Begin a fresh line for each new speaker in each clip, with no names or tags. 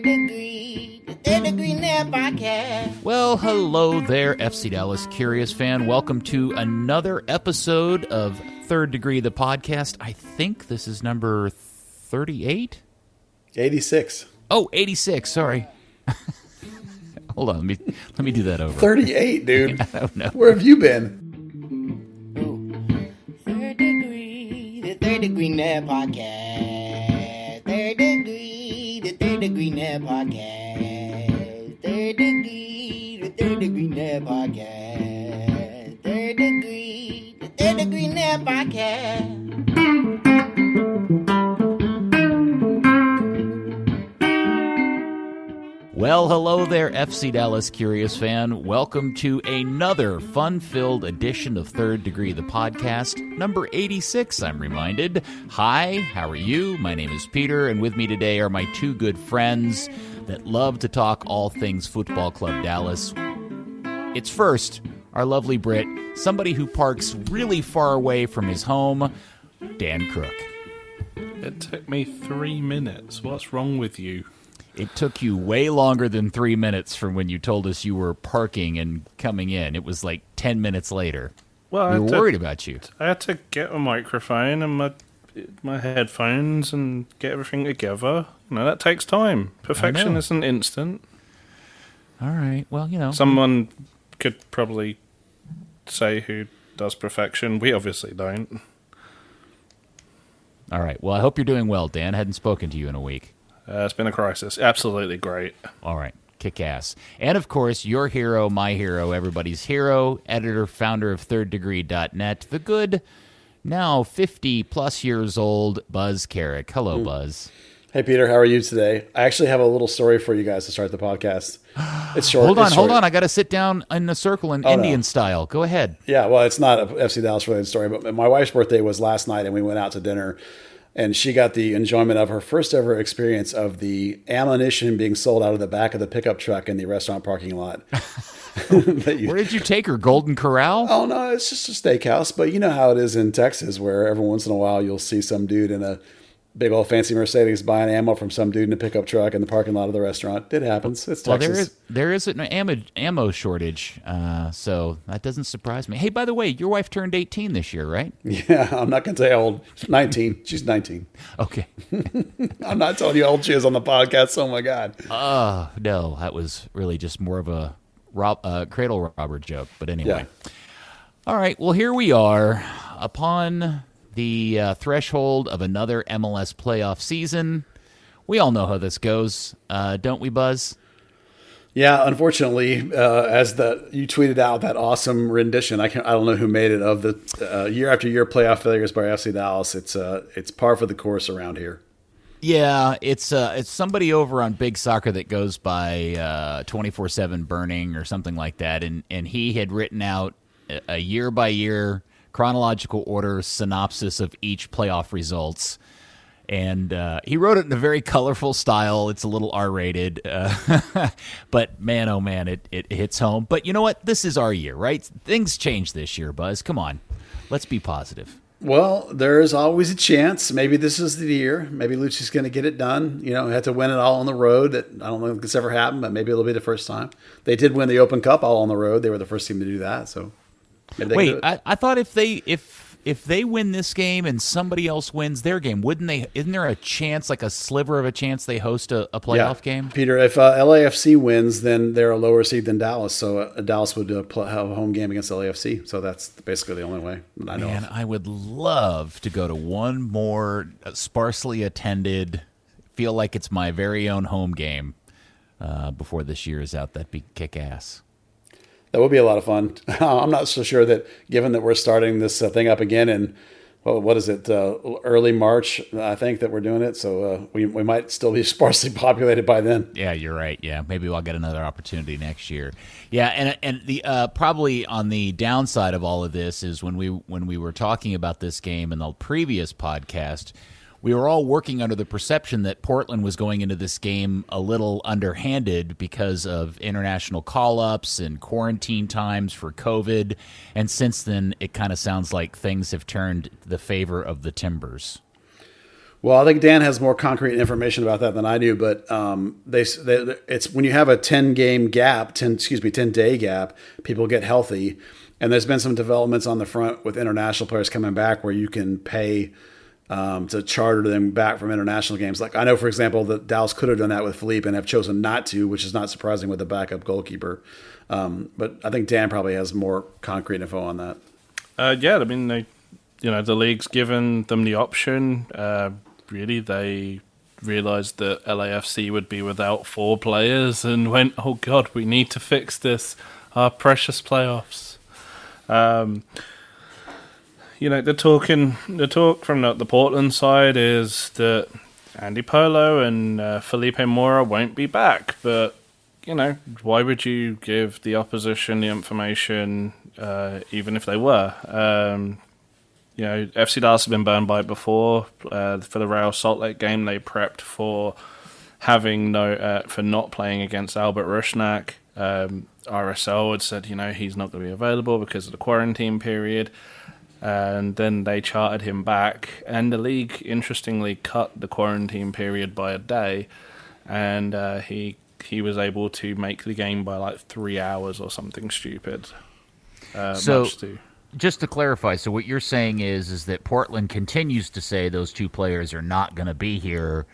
Third degree, the third degree net podcast.
Well, hello there, FC Dallas Curious fan. Welcome to another episode of Third Degree, the podcast. I think this is number 38?
86.
Oh, 86, sorry. Hold on, let me let me do that over.
38, dude.
I don't know.
Where have you been?
Third degree, the third degree net podcast. Third degree, net podcast. Third degree, the third degree net podcast. Third degree, the third degree net podcast.
Well, hello there, FC Dallas Curious fan. Welcome to another fun filled edition of Third Degree, the podcast, number 86, I'm reminded. Hi, how are you? My name is Peter, and with me today are my two good friends that love to talk all things Football Club Dallas. It's first, our lovely Brit, somebody who parks really far away from his home, Dan Crook.
It took me three minutes. What's wrong with you?
It took you way longer than three minutes from when you told us you were parking and coming in. It was like 10 minutes later.
Well,
We were
to,
worried about you.
I had to get a microphone and my my headphones and get everything together. You know, that takes time. Perfection isn't instant.
All right. Well, you know.
Someone could probably say who does perfection. We obviously don't.
All right. Well, I hope you're doing well, Dan. I hadn't spoken to you in a week.
Uh, it's been a crisis. Absolutely great.
All right. Kick ass. And of course, your hero, my hero, everybody's hero, editor, founder of thirddegree.net, the good, now 50 plus years old, Buzz Carrick. Hello, Buzz.
Hey, Peter, how are you today? I actually have a little story for you guys to start the podcast. It's short.
Hold on,
it's
hold on. I got to sit down in a circle in
Oh, no.
Indian style. Go ahead.
Yeah, well, it's not a FC Dallas related story, but my wife's birthday was last night, and we went out to dinner, and she got the enjoyment of her first ever experience of the ammunition being sold out of the back of the pickup truck in the restaurant parking lot. You-
Where did you take her? Golden Corral?
Oh no, it's just a steakhouse. But you know how it is in Texas, where every once in a while you'll see some dude in a big old fancy Mercedes buying ammo from some dude in a pickup truck in the parking lot of the restaurant. It happens. It's tough.
Well,
Texas.
there is there is an ammo, ammo shortage, uh, so that doesn't surprise me. Hey, by the way, your wife turned 18 this year, right?
Yeah, I'm not gonna say how old. 19. She's 19.
Okay.
I'm not telling you how old she is on the podcast. Oh my god.
Oh no, that was really just more of a rob, uh, cradle robber joke. But anyway, all right. Well, here we are upon the uh, threshold of another MLS playoff season. We all know how this goes, uh, don't we, Buzz?
Yeah, unfortunately, uh, as the you tweeted out that awesome rendition, I can I don't know who made it of the uh, year after year playoff failures by FC Dallas. It's uh, it's par for the course around here.
Yeah, it's uh, it's somebody over on Big Soccer that goes by twenty four seven burning or something like that, and and he had written out a- a year by year chronological order synopsis of each playoff results. And uh, he wrote it in a very colorful style. It's a little R rated, uh, but man, oh man, it, it hits home. But you know what? This is our year, right? Things change this year, Buzz. Come on, let's be positive.
Well, there is always a chance. Maybe this is the year. Maybe Luchi's going to get it done. You know, had to win it all on the road. That I don't if it's ever happened, but maybe it'll be the first time. They did win the Open Cup all on the road. They were the first team to do that. So,
Wait,
it.
I, I thought if they if if they win this game and somebody else wins their game, wouldn't they? Isn't there a chance, like a sliver of a chance, they host a, a playoff game?
Peter, if uh, LAFC wins, then they're a lower seed than Dallas. So uh, Dallas would uh, pl- have a home game against LAFC. So that's basically the only way I know.
Man,
of.
I would love to go to one more uh, sparsely attended, feel like it's my very own home game uh, before this year is out. That'd be kick ass.
That would be a lot of fun. I'm not so sure that, given that we're starting this uh, thing up again in, well, what is it, uh, early March, I think that we're doing it. So uh, we, we might still be sparsely populated by then.
Yeah, you're right. Yeah, maybe I'll get another opportunity next year. Yeah, and and the uh, probably on the downside of all of this is when we when we were talking about this game in the previous podcast, we were all working under the perception that Portland was going into this game a little underhanded because of international call ups and quarantine times for COVID. And since then, it kind of sounds like things have turned the favor of the Timbers.
Well, I think Dan has more concrete information about that than I do, but um, they, they it's when you have a ten game gap, ten excuse me, ten day gap, people get healthy, and there's been some developments on the front with international players coming back where you can pay um, to charter them back from international games. Like I know, for example, that Dallas could have done that with Phelipe and have chosen not to, which is not surprising with a backup goalkeeper. Um, but I think Dan probably has more concrete info on that.
Uh, yeah, I mean, they, you know, the league's given them the option. Uh, really, they realized that LAFC would be without four players and went, "Oh God, we need to fix this. Our precious playoffs." Um, you know, the talking, the talk from the, the Portland side is that Andy Polo and uh, Felipe Mora won't be back, but you know, why would you give the opposition the information, uh, even if they were? Um, you know, FC Dallas have been burned by it before. Uh, for the Real Salt Lake game, they prepped for having no uh, for not playing against Albert Rusnak. Um, RSL had said, you know, he's not going to be available because of the quarantine period. And then they chartered him back, and the league interestingly cut the quarantine period by a day, and uh, he he was able to make the game by like three hours or something stupid. Uh,
So-
to-
Just to clarify, so what you're saying is is that Portland continues to say those two players are not going to be here,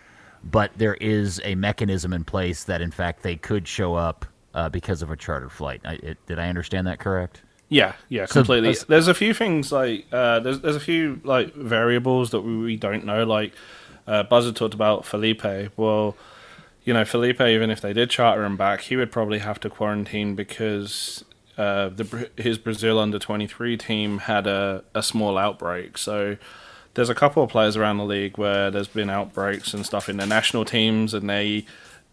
but there is a mechanism in place that in fact they could show up uh, because of a charter flight. I, it, did I understand that correct?
Yeah, yeah, completely.
as-
there's a few things like uh, there's there's a few like variables that we, we don't know. Like uh, Buzzer talked about Phelipe. Well, you know, Phelipe, even if they did charter him back, he would probably have to quarantine because uh, the his Brazil under twenty three team had a, a small outbreak. So there's a couple of players around the league where there's been outbreaks and stuff in their national teams, and they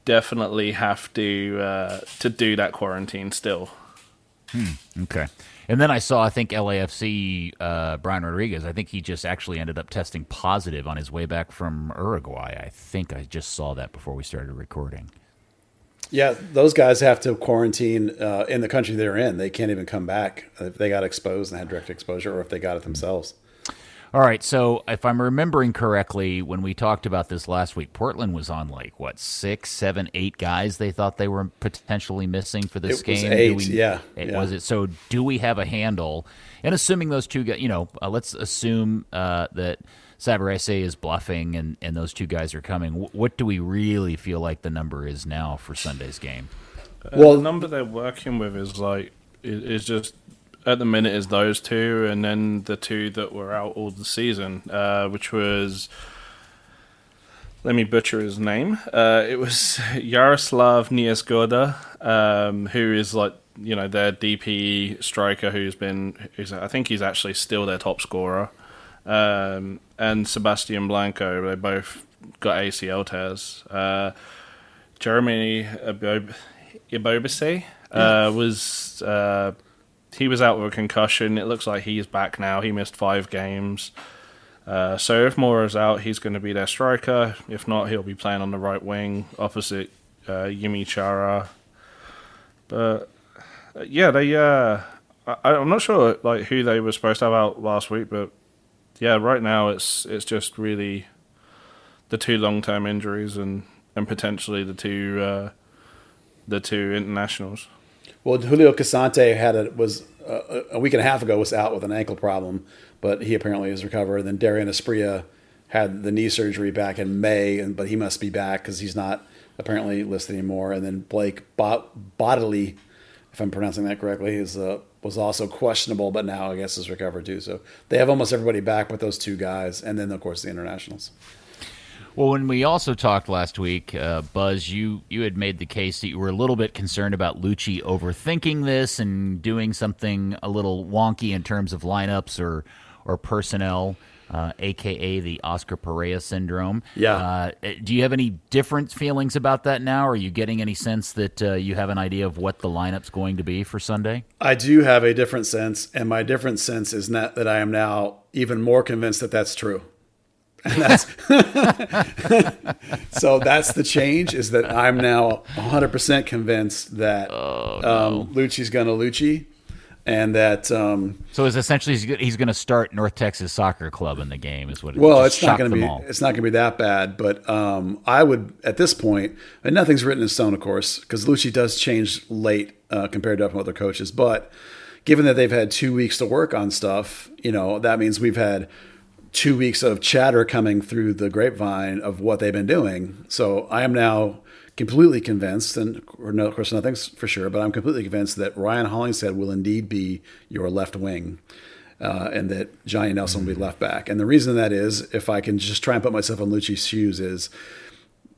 definitely have to uh, to do that quarantine still.
Okay. And then I saw, I think LAFC uh, Brian Rodriguez. I think he just actually ended up testing positive on his way back from Uruguay. I think I just saw that before we started recording.
Yeah, those guys have to quarantine uh, in the country they're in. They can't even come back if they got exposed and had direct exposure, or if they got it themselves.
All right, so if I'm remembering correctly, when we talked about this last week, Portland was on like what six, seven, eight guys they thought they were potentially missing for this
It was
game.
eight,
we-
yeah,
it,
yeah.
was it. So do we have a handle? And assuming those two guys, you know, uh, let's assume uh, that Savarese is bluffing and and those two guys are coming. Wh- What do we really feel like the number is now for Sunday's game?
Well-
well, the number they're working with is like is, is just at the minute is those two, and then the two that were out all the season, uh, which was let me butcher his name. Uh, it was Jarosław Niezgoda, um, who is like you know their DP striker, who's been who's, I think he's actually still their top scorer, um, and Sebastian Blanco. They both got ACL tears. Uh, Jeremy Ibob- Ebobisse uh, was uh, he was out with a concussion. It looks like he's back now. He missed five games. Uh, so if Mora's out, he's going to be their striker. If not, he'll be playing on the right wing opposite uh, Yimmi Chara. But uh, yeah, they. Uh, I, I'm not sure like who they were supposed to have out last week, but yeah, right now it's it's just really the two long term injuries and and potentially the two uh, the two internationals.
Well, Julio Cascante had a was uh, a week and a half ago was out with an ankle problem, but he apparently has recovered. And then Dairon Asprilla had the knee surgery back in May, and but he must be back because he's not apparently listed anymore. And then Blake Bot- Bodily, if I'm pronouncing that correctly, is uh, was also questionable, but now I guess is recovered too. So they have almost everybody back but those two guys, and then of course the internationals.
Well, when we also talked last week, uh, Buzz, you you had made the case that you were a little bit concerned about Luchi overthinking this and doing something a little wonky in terms of lineups or or personnel, uh, aka the Oscar Pareja syndrome.
Yeah.
Uh, do you have any different feelings about that now? Are you getting any sense that uh, you have an idea of what the lineup's going to be for Sunday?
I do have a different sense, and my different sense is not that I am now even more convinced that that's true. And that's so that's the change is that I'm now 100% convinced that um, Luchi's going to Luchi. and that um,
So it's essentially he's, he's going to start North Texas Soccer Club in the game. Is what? It
well, it's not going to be
all.
it's not going to be that bad, but um, I would at this point, and nothing's written in stone, of course, because Luchi does change late uh, compared to other coaches. But given that they've had two weeks to work on stuff, you know that means we've had two weeks of chatter coming through the grapevine of what they've been doing. So I am now completely convinced, and no, of course nothing's for sure, but I'm completely convinced that Ryan Hollingshead will indeed be your left wing. Uh, and that Johnny Nelson will be left back. And the reason that is, if I can just try and put myself in Luchi's shoes, is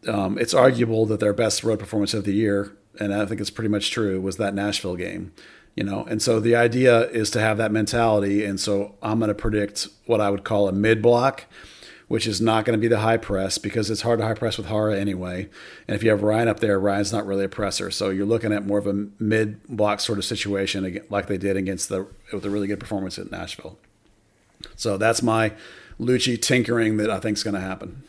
um, it's arguable that their best road performance of the year, and I think it's pretty much true, was that Nashville game. You know, and so the idea is to have that mentality, and so I'm going to predict what I would call a mid block, which is not going to be the high press because it's hard to high press with Jara anyway. And if you have Ryan up there, Ryan's not really a presser, so you're looking at more of a mid block sort of situation, like they did against the with a really good performance at Nashville. So that's my Luchi tinkering that I think is going to happen.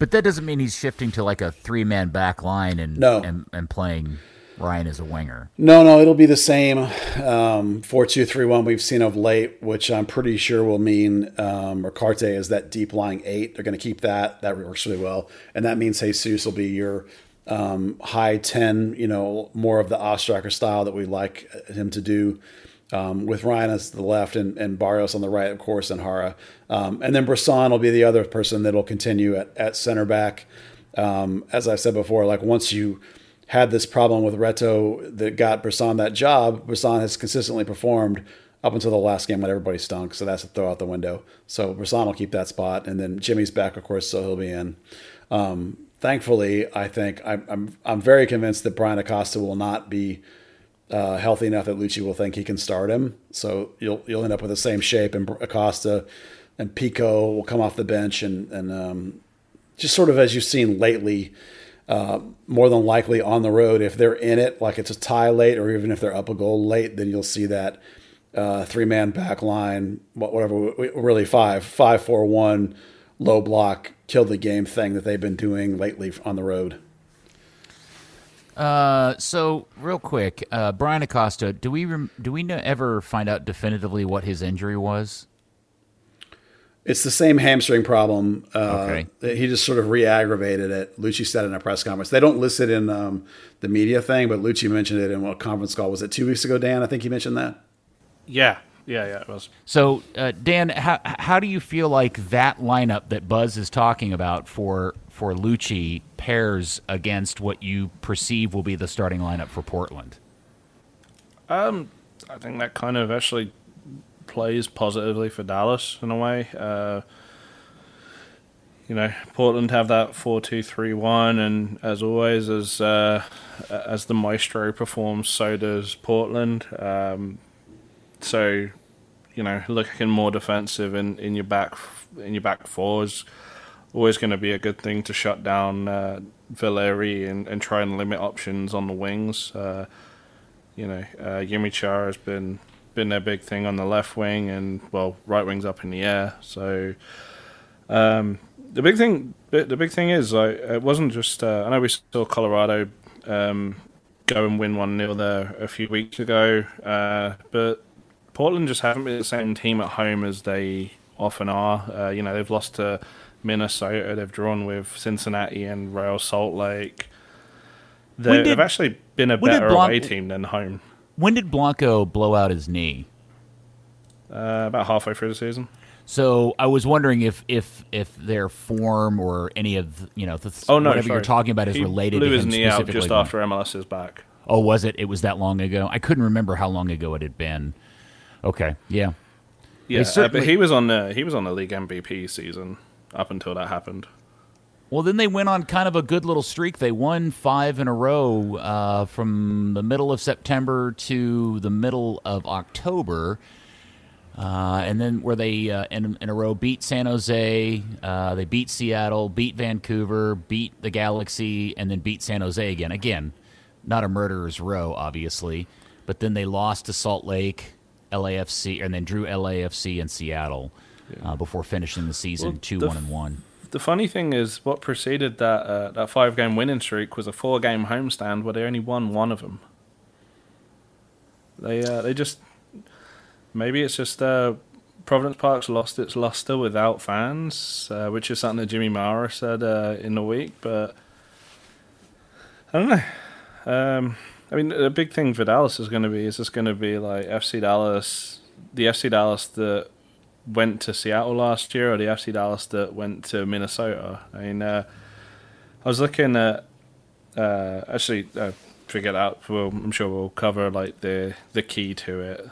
But that doesn't mean he's shifting to like a three man back line and,
No.
and and playing Ryan as a winger.
No, no, it'll be the same um, four two three one we've seen of late, which I'm pretty sure will mean um, Ricaurte is that deep lying eight. They're going to keep that. That works really well, and that means Jesus will be your um, high ten. You know, more of the Ostracker style that we like him to do. Um, with Ryan as the left and, and Barrios on the right, of course, and Jara. Um, and then Bressan will be the other person that'll continue at, at center back. Um, as I've said before, like once you had this problem with Reto that got Bressan that job, Bressan has consistently performed up until the last game when everybody stunk. So that's a throw out the window. So Bressan will keep that spot. And then Jimmy's back, of course, so he'll be in. Um, thankfully, I think I'm, I'm, I'm very convinced that Bryan Acosta will not be uh, healthy enough that Luchi will think he can start him. So you'll you'll end up with the same shape, and Acosta and Picault will come off the bench, and and um, just sort of as you've seen lately, uh, more than likely on the road, if they're in it, like it's a tie late, or even if they're up a goal late, then you'll see that uh, three man back line, whatever, really five, five, four, one, low block, kill the game thing that they've been doing lately on the road.
Uh, so real quick, uh, Bryan Acosta, do we rem- do we know, ever find out definitively what his injury was?
It's the same hamstring problem. Uh,
Okay.
He just sort of re-aggravated it. Luchi said in a press conference. They don't list it in um, the media thing, but Luchi mentioned it in a conference call. Was it two weeks ago, Dan? I think he mentioned that.
Yeah, yeah, yeah. It was.
So, uh, Dan, how how do you feel like that lineup that Buzz is talking about for for Luchi pairs against what you perceive will be the starting lineup for Portland?
Um, I think that kind of actually plays positively for Dallas in a way. Uh, you know, Portland have that four-two-three-one, and as always, as uh, as the maestro performs, so does Portland. Um, so, you know, looking more defensive in, in your back in your back four is always going to be a good thing to shut down uh, Valeri and, and try and limit options on the wings. Uh, you know, uh, Yimmi Char has been been their big thing on the left wing, and well, right wing's up in the air. So um, the big thing, the big thing is, like, it wasn't just. Uh, I know we saw Colorado um, go and win one 0 there a few weeks ago, uh, but Portland just haven't been the same team at home as they often are. Uh, you know, they've lost to Minnesota, they've drawn with Cincinnati and Real Salt Lake. They,
When did-
they've actually been a better
Blanc-
away team than home.
When did Blanco blow out his knee?
Uh, about halfway through the season.
So I was wondering if if if their form or any of you know the,
Oh no,
whatever you're talking about is
he
related
blew
to
his knee out just after MLS is back.
Oh, was it? It was that long ago. I couldn't remember how long ago it had been. Okay, yeah.
Yeah, uh, but he was on the he was on the league MVP season up until that happened.
Well, then they went on kind of a good little streak. They won five in a row uh, from the middle of September to the middle of October. Uh, and then where they uh, in, in a row beat San Jose, uh, they beat Seattle, beat Vancouver, beat the Galaxy, and then beat San Jose again. Again, not a murderer's row, obviously, but then they lost to Salt Lake, LAFC, and then drew LAFC and Seattle uh, before finishing the season
Well,
two
the
one and one.
The funny thing is, what preceded that uh, that five game winning streak was a four game homestand where they only won one of them. They uh, they just maybe it's just uh, Providence Park's lost its luster without fans, uh, which is something that Jimmy Mara said uh, in the week. But I don't know. Um, I mean, the big thing for Dallas is going to be is this going to be like FC Dallas, the FC Dallas that went to Seattle last year, or the FC Dallas that went to Minnesota. I mean, uh, I was looking at uh, actually. Uh, figure out. Well, I'm sure we'll cover like the the key to it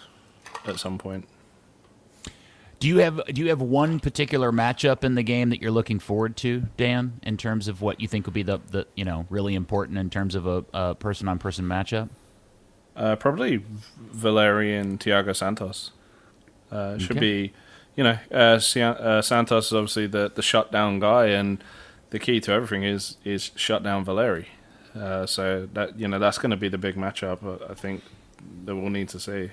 at some point.
Do you have do you have one particular matchup in the game that you're looking forward to, Dan, in terms of what you think would be the, the you know really important in terms of a person on person matchup?
Uh, probably Valeri and Thiago Santos. Uh, should okay. be, you know, uh, uh, Santos is obviously the the shutdown guy, and the key to everything is is shut down Valeri. Uh, so that you know that's going to be the big matchup. Uh, I think that we'll need to see.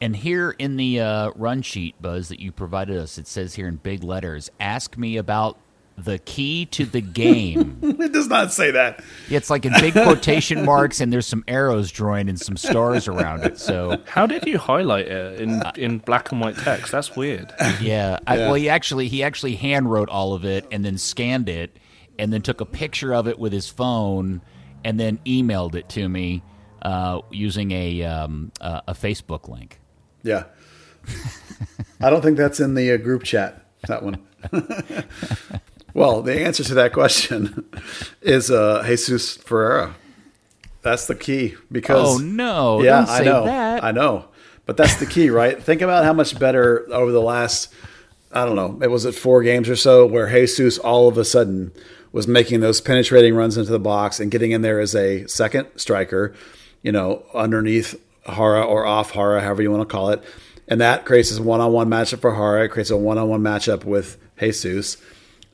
And here in the uh, run sheet, Buzz, that you provided us, it says here in big letters, ask me about the key to the game.
it does not say that.
Yeah, it's like in big quotation marks, and there's some arrows drawing and some stars around it. So,
how did you highlight it in in black and white text? That's weird.
Yeah, I, well, he actually he actually hand wrote all of it and then scanned it, and then took a picture of it with his phone, and then emailed it to me uh, using a um, uh, a Facebook link.
Yeah. I don't think that's in the uh, group chat, that one. Well, the answer to that question is uh, Jesus Ferreira. That's the key because
Oh no, yeah, I
know.
That.
I know. But that's the key, right? Think about how much better over the last I don't know, it was it four games or so where Jesus all of a sudden was making those penetrating runs into the box and getting in there as a second striker, you know, underneath Jara or off Jara, however you want to call it. And that creates a one on one matchup for Jara. It creates a one on one matchup with Jesus.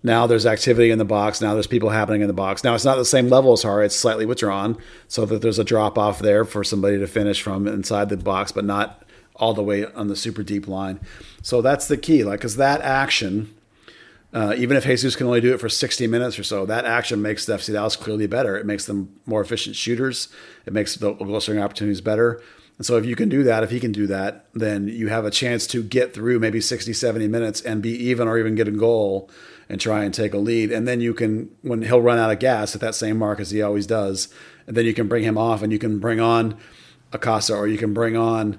Now there's activity in the box. Now there's people happening in the box. Now it's not the same level as Jara. It's slightly withdrawn so that there's a drop off there for somebody to finish from inside the box, but not all the way on the super deep line. So that's the key. Like, because that action uh, even if Jesus can only do it for 60 minutes or so, that action makes the FC Dallas clearly better. It makes them more efficient shooters. It makes the goal scoring opportunities better. And so if you can do that, if he can do that, then you have a chance to get through maybe 60, 70 minutes and be even or even get a goal and try and take a lead. And then you can, when he'll run out of gas at that same mark as he always does, and then you can bring him off and you can bring on Acosta or you can bring on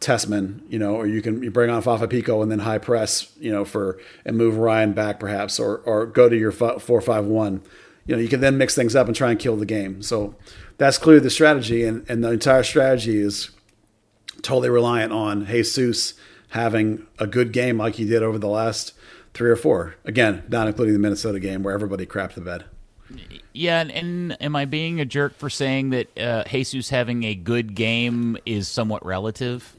Tessmann, you know, or you can you bring on Fafa Picault and then high press, you know, for and move Ryan back perhaps, or or go to your four five one. You know, you can then mix things up and try and kill the game. So that's clearly the strategy, and and the entire strategy is totally reliant on Jesus having a good game like he did over the last three or four. Again, not including the Minnesota game where everybody crapped the bed.
Yeah, and, and, am I being a jerk for saying that uh, Jesus having a good game is somewhat relative?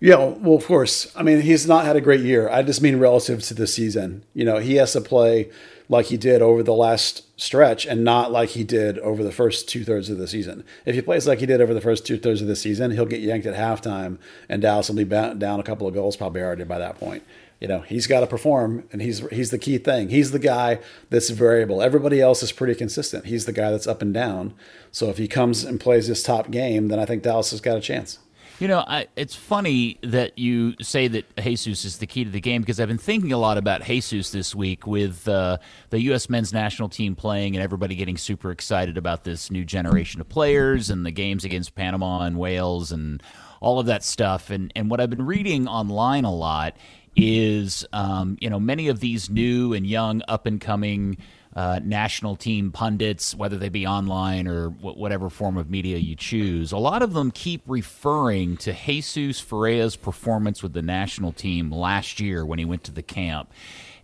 Yeah, well, of course. I mean, he's not had a great year. I just mean relative to the season. You know, he has to play like he did over the last stretch and not like he did over the first two thirds of the season. If he plays like he did over the first two thirds of the season, he'll get yanked at halftime, and Dallas will be down a couple of goals probably already by that point. You know, he's got to perform, and he's he's the key thing. He's the guy that's variable. Everybody else is pretty consistent. He's the guy that's up and down. So if he comes and plays his top game, then I think Dallas has got a chance.
You know, I, it's funny that you say that Jesus is the key to the game because I've been thinking a lot about Jesus this week with uh, the U.S. men's national team playing and everybody getting super excited about this new generation of players and the games against Panama and Wales and all of that stuff. And, and what I've been reading online a lot is, um, you know, many of these new and young up and coming – uh, national team pundits, whether they be online or w- whatever form of media you choose, a lot of them keep referring to Jesus Ferreira's performance with the national team last year when he went to the camp.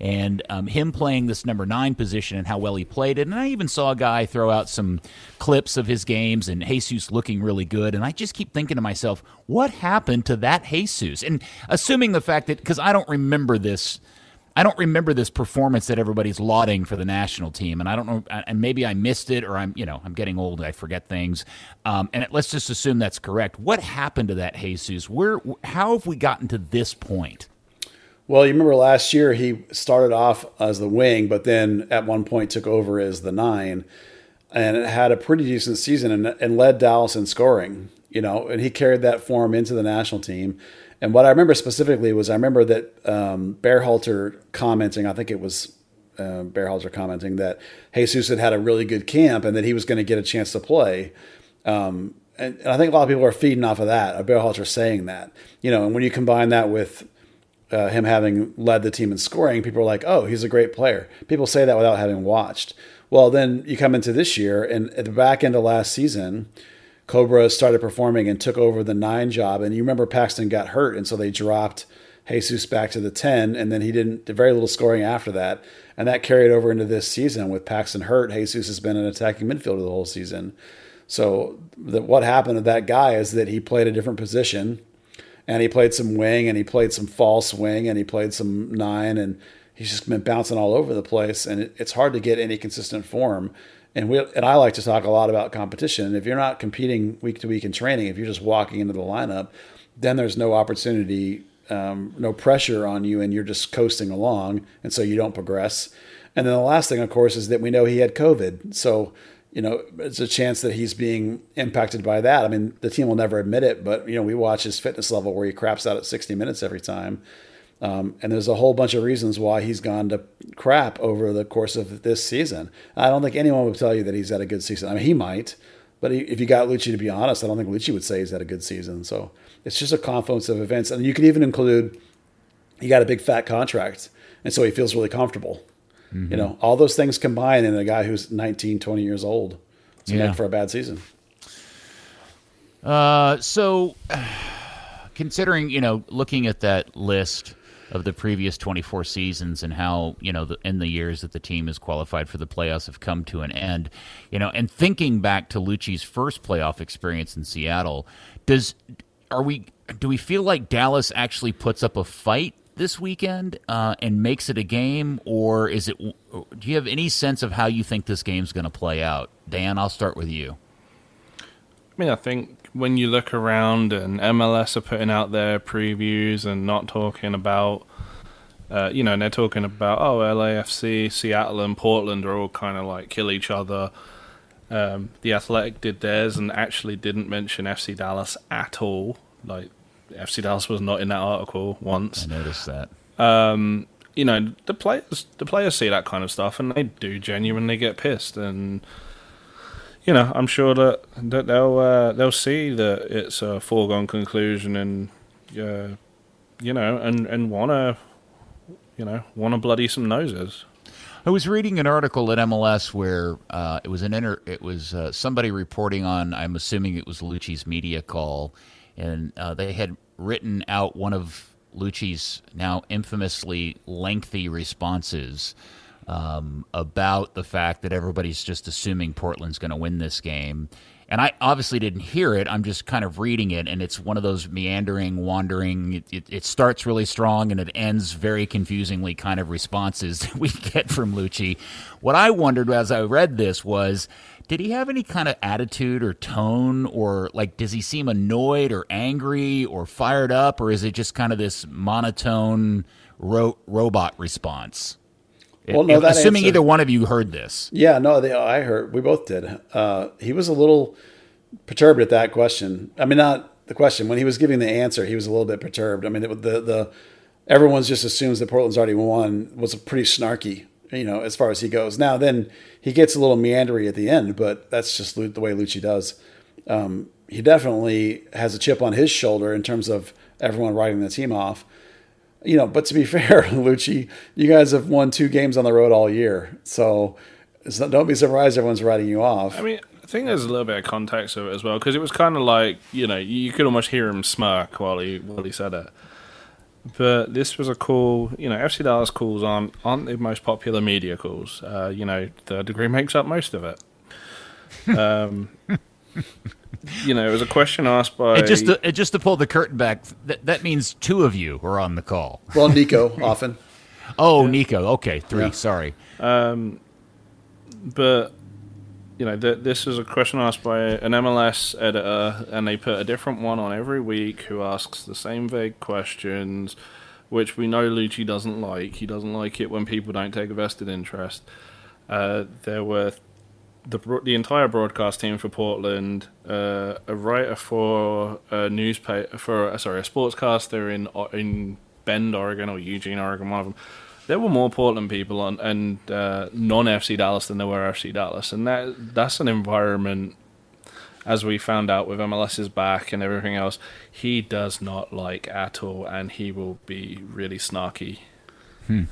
And um, him playing this number nine position and how well he played it. And I even saw a guy throw out some clips of his games and Jesus looking really good. And I just keep thinking to myself, what happened to that Jesus? And assuming the fact that, because I don't remember this I don't remember this performance that everybody's lauding for the national team, and I don't know, and maybe I missed it, or I'm, you know, I'm getting old, I forget things. Um, and let's just assume that's correct. What happened to that Jesus? Where, how have we gotten to this point?
Well, you remember last year he started off as the wing, but then at one point took over as the nine, and had a pretty decent season and, and led Dallas in scoring. you know, and he carried that form into the national team. And what I remember specifically was I remember that um, Berhalter commenting, I think it was uh, Berhalter commenting that Jesus had had a really good camp and that he was going to get a chance to play. Um, and, and, I think a lot of people are feeding off of that. Berhalter saying that, you know, and when you combine that with uh, him having led the team in scoring, people are like, "Oh, he's a great player." People say that without having watched. Well, then you come into this year, and at the back end of last season, Cobra started performing and took over the nine job. And you remember Paxton got hurt, and so they dropped Jesus back to the 10, and then he didn't, do very little scoring after that. And that carried over into this season with Paxton hurt. Jesus has been an attacking midfielder the whole season. So the, what happened to that guy is that he played a different position, and he played some wing, and he played some false wing, and he played some nine, and he's just been bouncing all over the place. And it, it's hard to get any consistent form and we and I like to talk a lot about competition. If you're not competing week to week in training, if you're just walking into the lineup, then there's no opportunity, um, no pressure on you, and you're just coasting along, and so you don't progress. And then the last thing, of course, is that we know he had COVID, so you know it's a chance that he's being impacted by that. I mean, the team will never admit it, but you know we watch his fitness level where he craps out at 60 minutes every time. Um, and there's a whole bunch of reasons why he's gone to crap over the course of this season. I don't think anyone would tell you that he's had a good season. I mean, he might, but he, if you got Luchi to be honest, I don't think Luchi would say he's had a good season. So it's just a confluence of events. And you could even include he got a big fat contract, and so he feels really comfortable. Mm-hmm. You know, all those things combined in a guy who's 19, 20 years old to yeah. for a bad season.
Uh, so considering, you know, looking at that list, of the previous 24 seasons and how you know the, in the years that the team has qualified for the playoffs have come to an end. You know and thinking back to Luchi's first playoff experience in Seattle does are we do we feel like Dallas actually puts up a fight this weekend uh, and makes it a game? Or is it do you have any sense of how you think this game's going to play out? Dan I'll start with you.
I mean I think when you look around and MLS are putting out their previews and not talking about, uh, you know, and they're talking about oh LAFC, Seattle, and Portland are all kind of like kill each other. Um, the Athletic did theirs and actually didn't mention FC Dallas at all. Like FC Dallas was not in that article once.
I noticed that.
Um, you know, the players the players see that kind of stuff and they do genuinely get pissed and you know, I'm sure that that they'll uh, they'll see that it's a foregone conclusion and uh, you know, and and wanna you know wanna bloody some noses.
I was reading an article at MLS where uh, it was an inter- it was uh, somebody reporting on. I'm assuming it was Luchi's media call, and uh, they had written out one of Luchi's now infamously lengthy responses um, about the fact that everybody's just assuming Portland's going to win this game. And I obviously didn't hear it. I'm just kind of reading it, and it's one of those meandering, wandering. It, it, it starts really strong and it ends very confusingly, kind of responses that we get from Luchi. What I wondered as I read this was did he have any kind of attitude or tone or like does he seem annoyed or angry or fired up or is it just kind of this monotone ro- robot response well, no, that assuming answer, either one of you heard this.
Yeah, no, they, I heard. We both did. Uh, he was a little perturbed at that question. I mean, not the question. When he was giving the answer, he was a little bit perturbed. I mean, it, the the everyone's just assumes that Portland's already won was pretty snarky, you know, as far as he goes. Now, then he gets a little meandery at the end, but that's just the way Luchi does. Um, he definitely has a chip on his shoulder in terms of everyone writing the team off you know, but to be fair, Luchi, you guys have won two games on the road all year, so not, don't be surprised everyone's writing you off.
I mean, I think there's a little bit of context of it as well because it was kind of like you know you could almost hear him smirk while he while he said it. But this was a call, you know, FC Dallas calls aren't aren't the most popular media calls. Uh, you know, the degree makes up most of it. Um, you know, it was a question asked by.
And just to, and just to pull the curtain back, that, that means two of you were on the call.
Well, Nico often.
oh, yeah. Nico. Okay, three. Yeah. Sorry.
Um, but you know, th- this is a question asked by an MLS editor, and they put a different one on every week who asks the same vague questions, which we know Luchi doesn't like. He doesn't like it when people don't take a vested interest. Uh, there were the the entire broadcast team for Portland, uh, a writer for a newspaper for uh, sorry a sportscaster in in Bend, Oregon or Eugene, Oregon, one of them. There were more Portland people on and uh, non FC Dallas than there were FC Dallas, and that that's an environment. As we found out with MLS's back and everything else, he does not like at all, and he will be really snarky,
Hmm.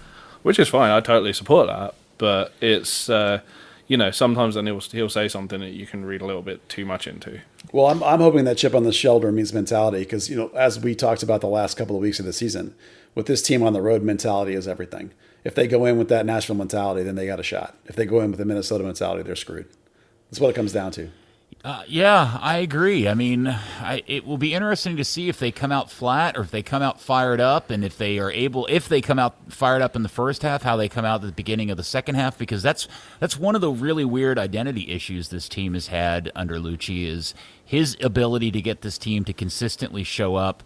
which is fine. I totally support that, but it's uh, you know sometimes then he'll he'll say something that you can read a little bit too much into.
Well, I'm, I'm hoping that chip on the shoulder means mentality because, you know, as we talked about the last couple of weeks of the season, with this team on the road, mentality is everything. If they go in with that Nashville mentality, then they got a shot. If they go in with the Minnesota mentality, they're screwed. That's what it comes down to.
Uh, yeah, I agree. I mean, I, it will be interesting to see if they come out flat or if they come out fired up, and if they are able, if they come out fired up in the first half, how they come out at the beginning of the second half, because that's that's one of the really weird identity issues this team has had under Luchi is his ability to get this team to consistently show up,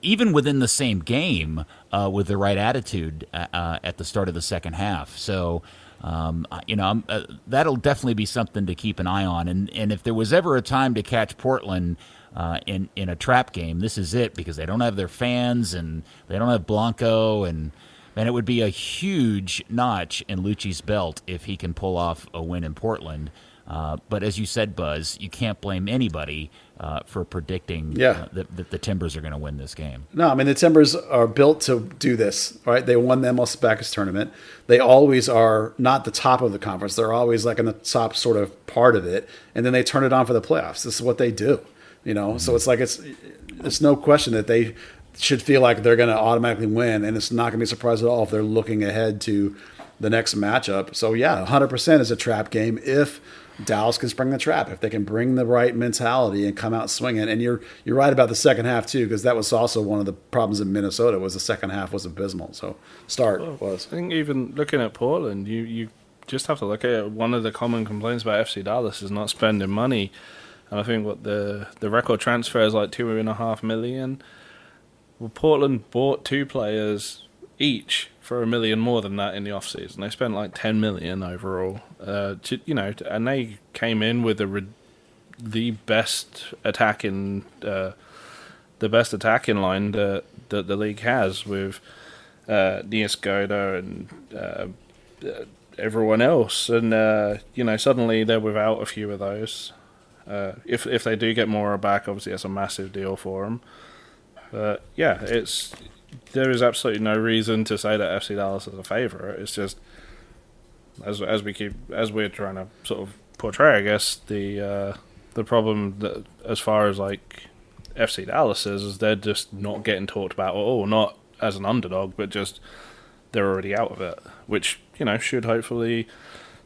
even within the same game, uh, with the right attitude uh, uh, at the start of the second half. So. Um, you know, uh, that'll definitely be something to keep an eye on. And and if there was ever a time to catch Portland uh, in in a trap game, this is it because they don't have their fans and they don't have Blanco and and it would be a huge notch in Luchi's belt if he can pull off a win in Portland. Uh, but as you said, Buzz, you can't blame anybody uh, for predicting
Yeah.
uh, that, that the Timbers are going to win this game.
No, I mean the Timbers are built to do this, right? They won the MLS is Back tournament. They always are not the top of the conference. They're always like in the top sort of part of it, and then they turn it on for the playoffs. This is what they do, you know. So it's like it's it's no question that they should feel like they're going to automatically win, and it's not going to be a surprise at all if they're looking ahead to the next matchup. So yeah, 100% is a trap game if Dallas can spring the trap if they can bring the right mentality and come out swinging. And you're you're right about the second half too, because that was also one of the problems in Minnesota was the second half was abysmal. So start was
I think even looking at Portland, you, you just have to look at it. One of the common complaints about FC Dallas is not spending money, and I think what the the record transfer is like two and a half million. Well, Portland bought two players each for a million more than that in the off season. They spent like ten million overall. Uh, to, you know, and they came in with a the best attacking uh, the best attacking line that that the league has with uh, Niezgoda and uh, uh, everyone else, and uh, you know suddenly they're without a few of those. Uh, if if they do get Mora back, obviously that's a massive deal for them. But yeah, it's there is absolutely no reason to say that FC Dallas is a favorite. It's just as as we keep as we're trying to sort of portray, I guess the uh, the problem that as far as like FC Dallas is, is they're just not getting talked about at all. Not as an underdog, but just they're already out of it, which you know should hopefully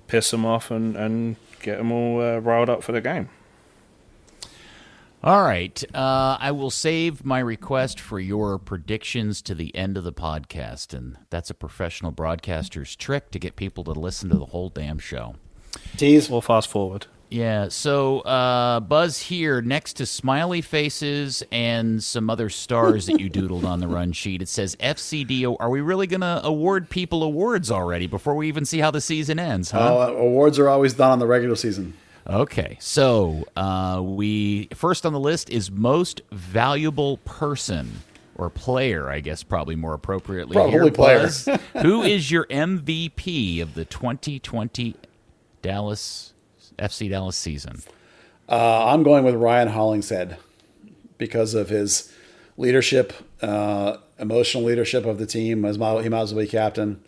piss them off and and get them all uh, riled up for the game.
All right. Uh, I will save my request for your predictions to the end of the podcast. And that's a professional broadcaster's trick to get people to listen to the whole damn show.
tease.
We'll fast forward.
Yeah. So, uh, Buzz here next to smiley faces and some other stars that you doodled on the run sheet. It says FCD. Are we really going to award people awards already before we even see how the season ends? Huh?
Uh, awards are always done on the regular season.
Okay, so uh, we first on the list is most valuable person or player, I guess, probably more appropriately.
Probably
here,
player.
Who is your MVP of the 2020 Dallas FC Dallas season?
Uh, I'm going with Ryan Hollingshead because of his leadership, uh, emotional leadership of the team. As my, he might as well be captain,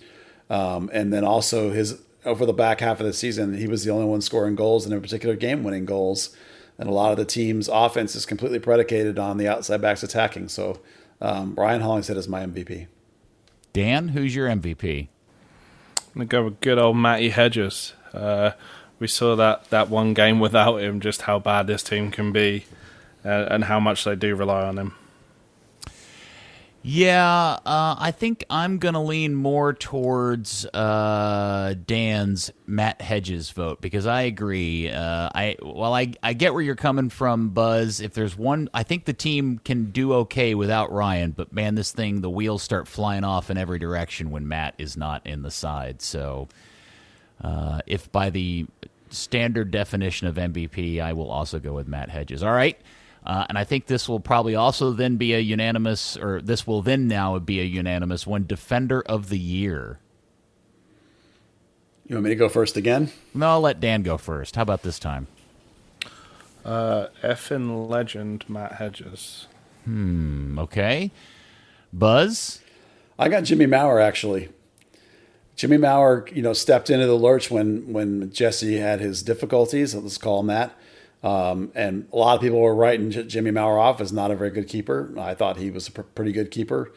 um, and then also his over the back half of the season, he was the only one scoring goals and in particular game-winning goals. And a lot of the team's offense is completely predicated on the outside backs attacking. So um, Ryan Hollingshead is my MVP.
Dan, who's your MVP?
I'm gonna go with good old Matty Hedges. Uh, we saw that, that one game without him, just how bad this team can be, uh, and how much they do rely on him.
Yeah, uh, I think I'm going to lean more towards uh, Dan's Matt Hedges vote because I agree. Uh, I well, I I get where you're coming from, Buzz. If there's one, I think the team can do okay without Ryan. But man, this thing, the wheels start flying off in every direction when Matt is not in the side. So, uh, if by the standard definition of MVP, I will also go with Matt Hedges. All right. Uh, and I think this will probably also then be a unanimous, or this will then now be a unanimous one defender of the year.
You want me to go first again?
No, I'll let Dan go first. How about this time?
Uh, effing legend Matt Hedges.
Hmm. Okay. Buzz.
I got Jimmy Maurer actually. Jimmy Maurer, you know, stepped into the lurch when when Jesse had his difficulties. Let's call him that. Um, and a lot of people were writing Jimmy Maurer off as not a very good keeper. I thought he was a pr- pretty good keeper,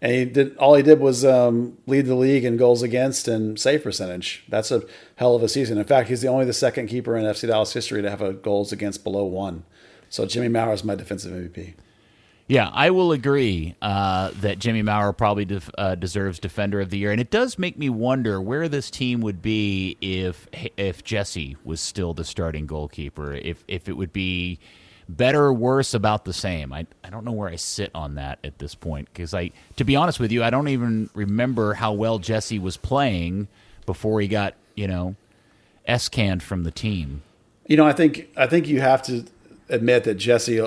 and he did all he did was um, lead the league in goals against and save percentage. That's a hell of a season. In fact, he's the only the second keeper in FC Dallas history to have a goals against below one. So Jimmy Maurer is my defensive MVP.
Yeah, I will agree uh, that Jimmy Maurer probably def- uh, deserves Defender of the Year, and it does make me wonder where this team would be if if Jesse was still the starting goalkeeper. If if it would be better or worse, about the same. I I don't know where I sit on that at this point because I, to be honest with you, I don't even remember how well Jesse was playing before he got you know s canned from the team.
You know, I think I think you have to admit that Jesse,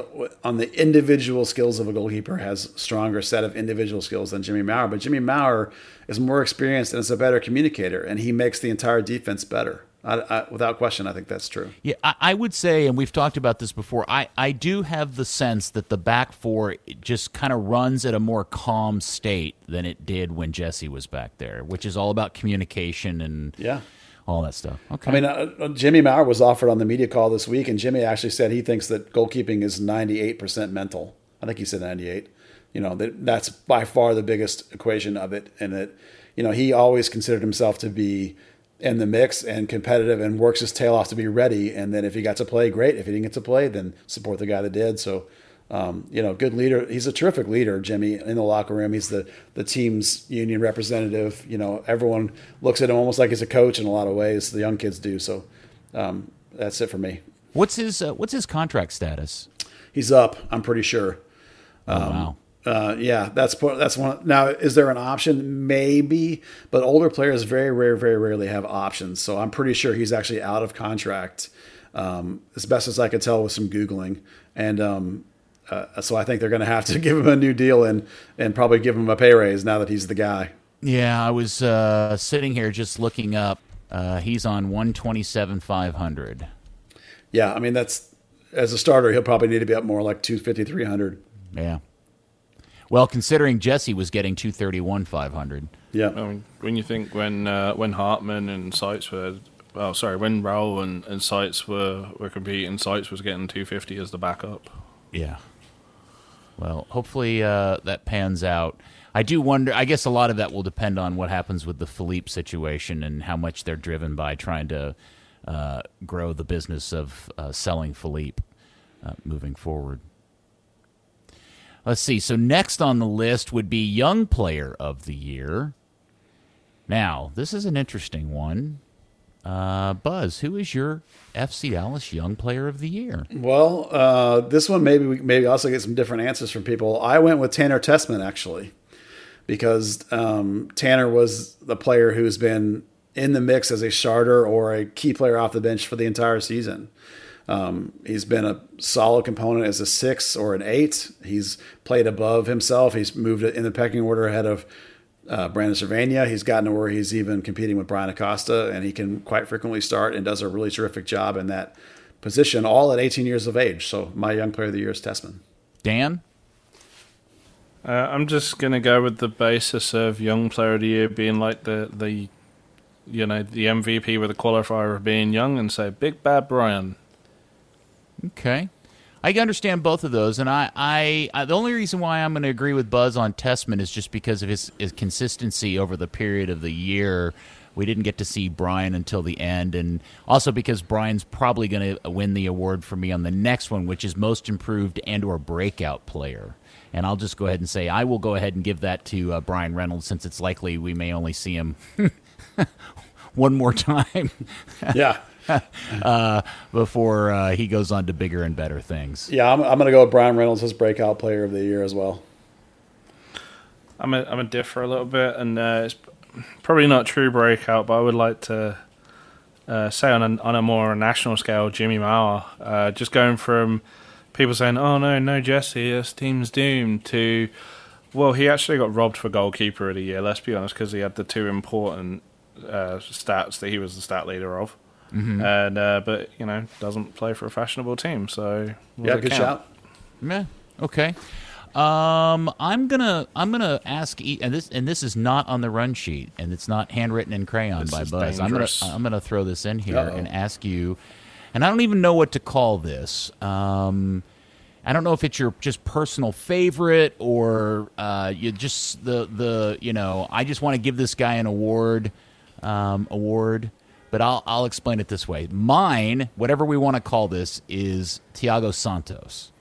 on the individual skills of a goalkeeper, has stronger set of individual skills than Jimmy Maurer. But Jimmy Maurer is more experienced and is a better communicator, and he makes the entire defense better. I, I, without question, I think that's true.
Yeah, I, I, would say, and we've talked about this before. I, I do have the sense that the back four just kind of runs at a more calm state than it did when Jesse was back there, which is all about communication and
yeah
all that stuff. Okay.
I mean, uh, uh, Jimmy Maurer was offered on the media call this week, and Jimmy actually said he thinks that goalkeeping is 98% mental. I think he said 98. You know, that that's by far the biggest equation of it. And that, you know, he always considered himself to be in the mix and competitive and works his tail off to be ready. And then if he got to play, great. If he didn't get to play, then support the guy that did. So, um, you know, good leader. He's a terrific leader, Jimmy, in the locker room. He's the the team's union representative. You know, everyone looks at him almost like he's a coach in a lot of ways. The young kids do. So um, that's it for me.
What's his uh, What's his contract status?
He's up. I'm pretty sure.
Oh, um, wow.
Uh, yeah, that's that's one. Now, is there an option? Maybe, but older players very rare, very rarely have options. So I'm pretty sure he's actually out of contract, um, as best as I could tell with some googling. And um, uh, so I think they're going to have to give him a new deal and and probably give him a pay raise now that he's the guy.
Yeah, I was uh, sitting here just looking up. Uh, he's on one twenty seven five hundred.
Yeah, I mean that's as a starter, he'll probably need to be up more like 250, 300.
Yeah. Well, considering Jesse was getting two thirty one five hundred.
Yeah.
I mean, when you think when uh, when Hartman and Seitz were oh sorry when Raul and, and Seitz were were competing, Seitz was getting two fifty as the backup.
Yeah. Well, hopefully uh, that pans out. I do wonder. I guess a lot of that will depend on what happens with the Phelipe situation and how much they're driven by trying to uh, grow the business of uh, selling Phelipe uh, moving forward. Let's see. So next on the list would be Young Player of the Year. Now, this is an interesting one. Uh, Buzz, who is your FC Dallas Young Player of the Year?
Well, uh, this one maybe we maybe also get some different answers from people. I went with Tanner Tessmann actually, because um, Tanner was the player who's been in the mix as a starter or a key player off the bench for the entire season. Um, he's been a solid component as a six or an eight. He's played above himself. He's moved in the pecking order ahead of uh, Brandon Servania. He's gotten to where he's even competing with Bryan Acosta, and he can quite frequently start and does a really terrific job in that position, all at 18 years of age. So my young player of the year is Tessmann.
Dan?
Uh, I'm just gonna go with the basis of young player of the year being like the the you know the MVP with the qualifier of being young, and say Big Bad Brian.
Okay. I understand both of those, and I, I, I the only reason why I'm going to agree with Buzz on Tessmann is just because of his, his consistency over the period of the year. We didn't get to see Brian until the end, and also because Brian's probably going to win the award for me on the next one, which is most improved and/or breakout player. And I'll just go ahead and say I will go ahead and give that to uh, Bryan Reynolds, since it's likely we may only see him one more time.
yeah.
uh, before uh, he goes on to bigger and better things.
Yeah, I'm, I'm going to go with Bryan Reynolds as breakout player of the year as well.
I'm a, I'm a differ a little bit, and uh, it's probably not true breakout, but I would like to uh, say on a, on a more national scale, Jimmy Maurer, uh, just going from people saying, "Oh no, no Jesse, this team's doomed," to well, he actually got robbed for goalkeeper of the year. Let's be honest, because he had the two important uh, stats that he was the stat leader of,
Mm-hmm.
and uh, but you know doesn't play for a fashionable team. So
Yeah,
does
good
count?
shout.
Yeah. Okay. Um, I'm gonna I'm gonna ask, e- and this and this is not on the run sheet, and it's not handwritten in crayon
This
by
is
Buzz.
dangerous.
I'm gonna I'm gonna throw this in here
Uh-oh.
and ask you, and I don't even know what to call this. Um, I don't know if it's your just personal favorite or uh, you just the the you know I just want to give this guy an award um, award, but I'll I'll explain it this way. Mine, whatever we want to call this, is Thiago Santos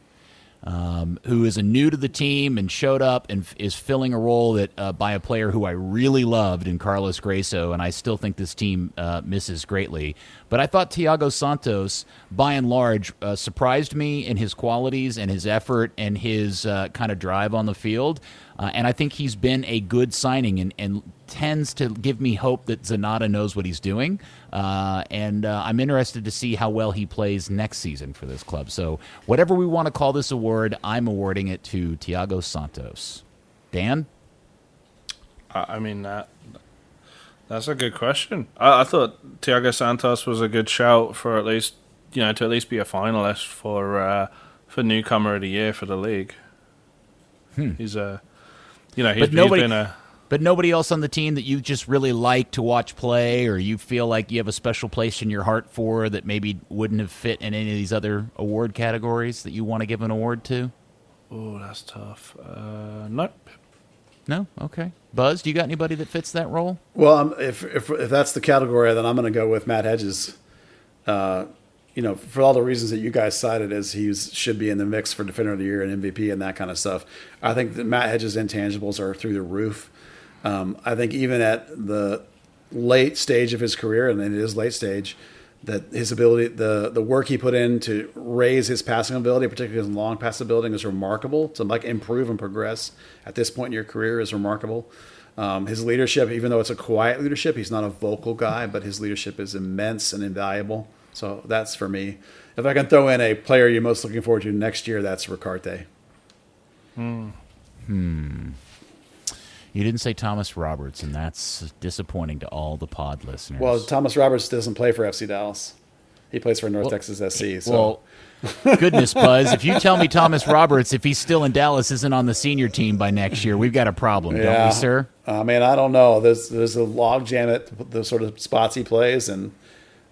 um, who is a new to the team and showed up and f- is filling a role that uh, by a player who I really loved in Carlos Gruezo, and I still think this team uh, misses greatly. But I thought Thiago Santos, by and large, uh, surprised me in his qualities and his effort and his uh, kind of drive on the field. Uh, and I think he's been a good signing and, and tends to give me hope that Zanatta knows what he's doing. Uh, and uh, I'm interested to see how well he plays next season for this club. So, whatever we want to call this award, I'm awarding it to Thiago Santos. Dan?
I I mean that. That's a good question. I, I thought Thiago Santos was a good shout for at least you know to at least be a finalist for uh, for newcomer of the year for the league. He's a you know he's,
Hmm. But nobody-
he's been a
But nobody else on the team that you just really like to watch play or you feel like you have a special place in your heart for that maybe wouldn't have fit in any of these other award categories that you want to give an award to?
oh that's tough. Uh, nope.
No? Okay. Buzz, do you got anybody that fits that role?
Well, if, if if that's the category, then I'm going to go with Matt Hedges. Uh, you know, for all the reasons that you guys cited, as he should be in the mix for Defender of the Year and MVP and that kind of stuff. I think that Matt Hedges' intangibles are through the roof. Um, I think even at the late stage of his career, and it is late stage, that his ability, the the work he put in to raise his passing ability, particularly his long pass ability, is remarkable. To like improve and progress at this point in your career is remarkable. Um, his leadership, even though it's a quiet leadership, he's not a vocal guy, but his leadership is immense and invaluable. So that's for me. If I can throw in a player you're most looking forward to next year, that's Ricaurte.
You didn't say Thomas Roberts, and that's disappointing to all the pod listeners.
Well, Thomas Roberts doesn't play for FC Dallas. He plays for North Texas SC. So
Well, goodness, Buzz, if you tell me Thomas Roberts, if he's still in Dallas, isn't on the senior team by next year, we've got a problem, don't we, sir?
I mean, I don't know. There's there's a log jam at the sort of spots he plays, and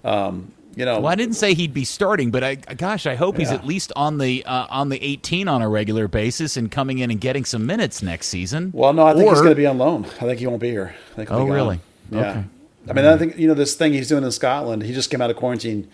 um, you know,
Well, I didn't say he'd be starting, but I, gosh, I hope he's at least on the uh, on the 18 on a regular basis and coming in and getting some minutes next season.
Well, no, I think he's going to be on loan. I think he won't be here. I think he'll
Oh,
be
really?
Yeah.
Okay.
I mean, I think you know this thing he's doing in Scotland. He just came out of quarantine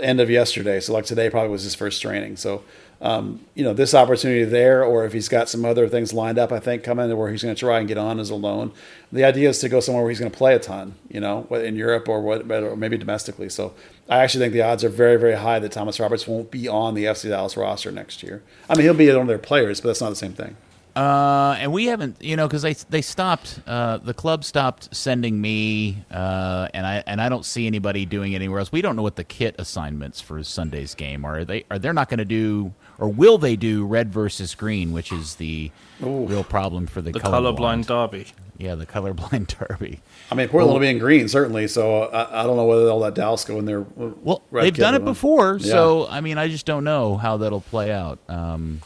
end of yesterday, so like today probably was his first training. So, um, you know, this opportunity there, or if he's got some other things lined up, I think coming where he's going to try and get on as a loan. The idea is to go somewhere where he's going to play a ton, you know, in Europe or what, or maybe domestically. So, I actually think the odds are very, very high that Thomas Roberts won't be on the FC Dallas roster next year. I mean, he'll be one of their players, but that's not the same thing.
Uh, and we haven't, you know, because they they stopped. Uh, the club stopped sending me, uh, and I and I don't see anybody doing it anywhere else. We don't know what the kit assignments for Sunday's game are. They are they're not going to do, or will they do red versus green, which is the real problem for the,
The
colorblind.
colorblind derby.
Yeah, the colorblind derby.
I mean, Portland will be in green certainly. So uh, I, I don't know whether they'll let Dallas go in there.
Uh, well, they've done it uh, before, so I mean, I just don't know how that'll play out. Um,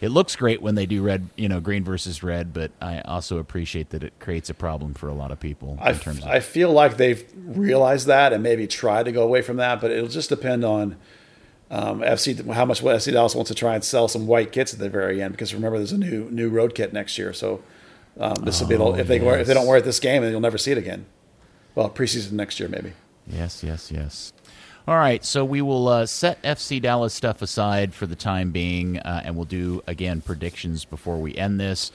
it looks great when they do red, you know, green versus red, but I also appreciate that it creates a problem for a lot of people
I,
terms of.
I feel like they've realized that and maybe tried to go away from that, but it'll just depend on um, FC how much FC Dallas wants to try and sell some white kits at the very end. Because remember, there's a new new road kit next year, so um, this will be
Oh,
if they wear, if they don't wear it this game, then you'll never see it again. Well, preseason next year maybe.
Yes, yes, yes. All right, so we will uh, set FC Dallas stuff aside for the time being, uh, and we'll do again predictions before we end this.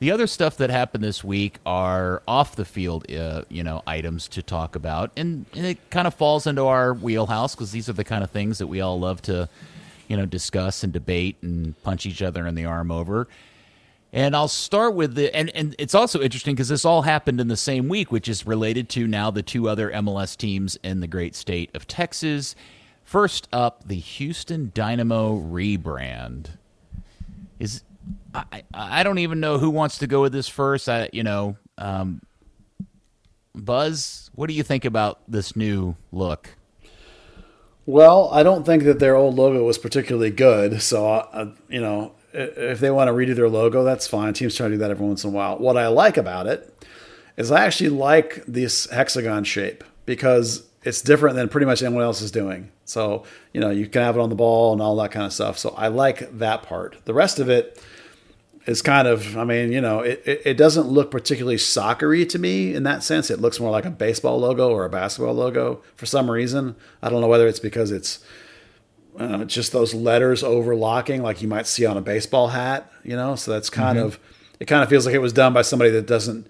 The other stuff that happened this week are off the field, uh, you know, items to talk about, and, and it kind of falls into our wheelhouse because these are the kind of things that we all love to, you know, discuss and debate and punch each other in the arm over. And I'll start with the and and it's also interesting because this all happened in the same week, which is related to now the two other MLS teams in the great state of Texas. First up, the Houston Dynamo rebrand. Is I I don't even know who wants to go with this first. I you know, um, Buzz, what do you think about this new look?
Well, I don't think that their old logo was particularly good. So, uh, you know, if they want to redo their logo, that's fine. Teams try to do that every once in a while. What I like about it is I actually like this hexagon shape because it's different than pretty much anyone else is doing. So, you know, you can have it on the ball and all that kind of stuff. So I like that part. The rest of it is kind of, I mean, you know, it, it, it doesn't look particularly soccery to me in that sense. It looks more like a baseball logo or a basketball logo for some reason. I don't know whether it's because it's uh, just those letters overlocking like you might see on a baseball hat, you know. So that's kind mm-hmm. of it. Kind of feels like it was done by somebody that doesn't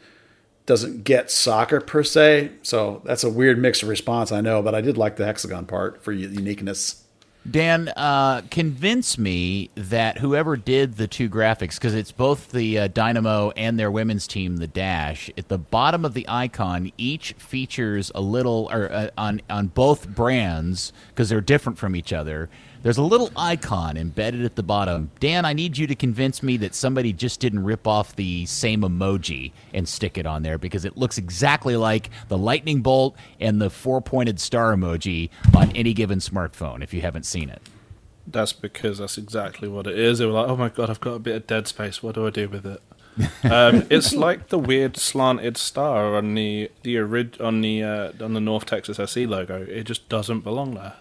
doesn't get soccer per se. So that's a weird mix of response, I know, but I did like the hexagon part for uniqueness.
Dan, uh, convince me that whoever did the two graphics, because it's both the uh, Dynamo and their women's team, the Dash. At the bottom of the icon, each features a little, or uh, on on both brands, because they're different from each other there's a little icon embedded at the bottom. Dan, I need you to convince me that somebody just didn't rip off the same emoji and stick it on there because it looks exactly like the lightning bolt and the four pointed star emoji on any given smartphone if you haven't seen it.
That's because that's exactly what it is. They were like, oh my god, I've got a bit of dead space. What do I do with it? um, it's like the weird slanted star on the the on the uh, on the North Texas SC logo. It just doesn't belong there.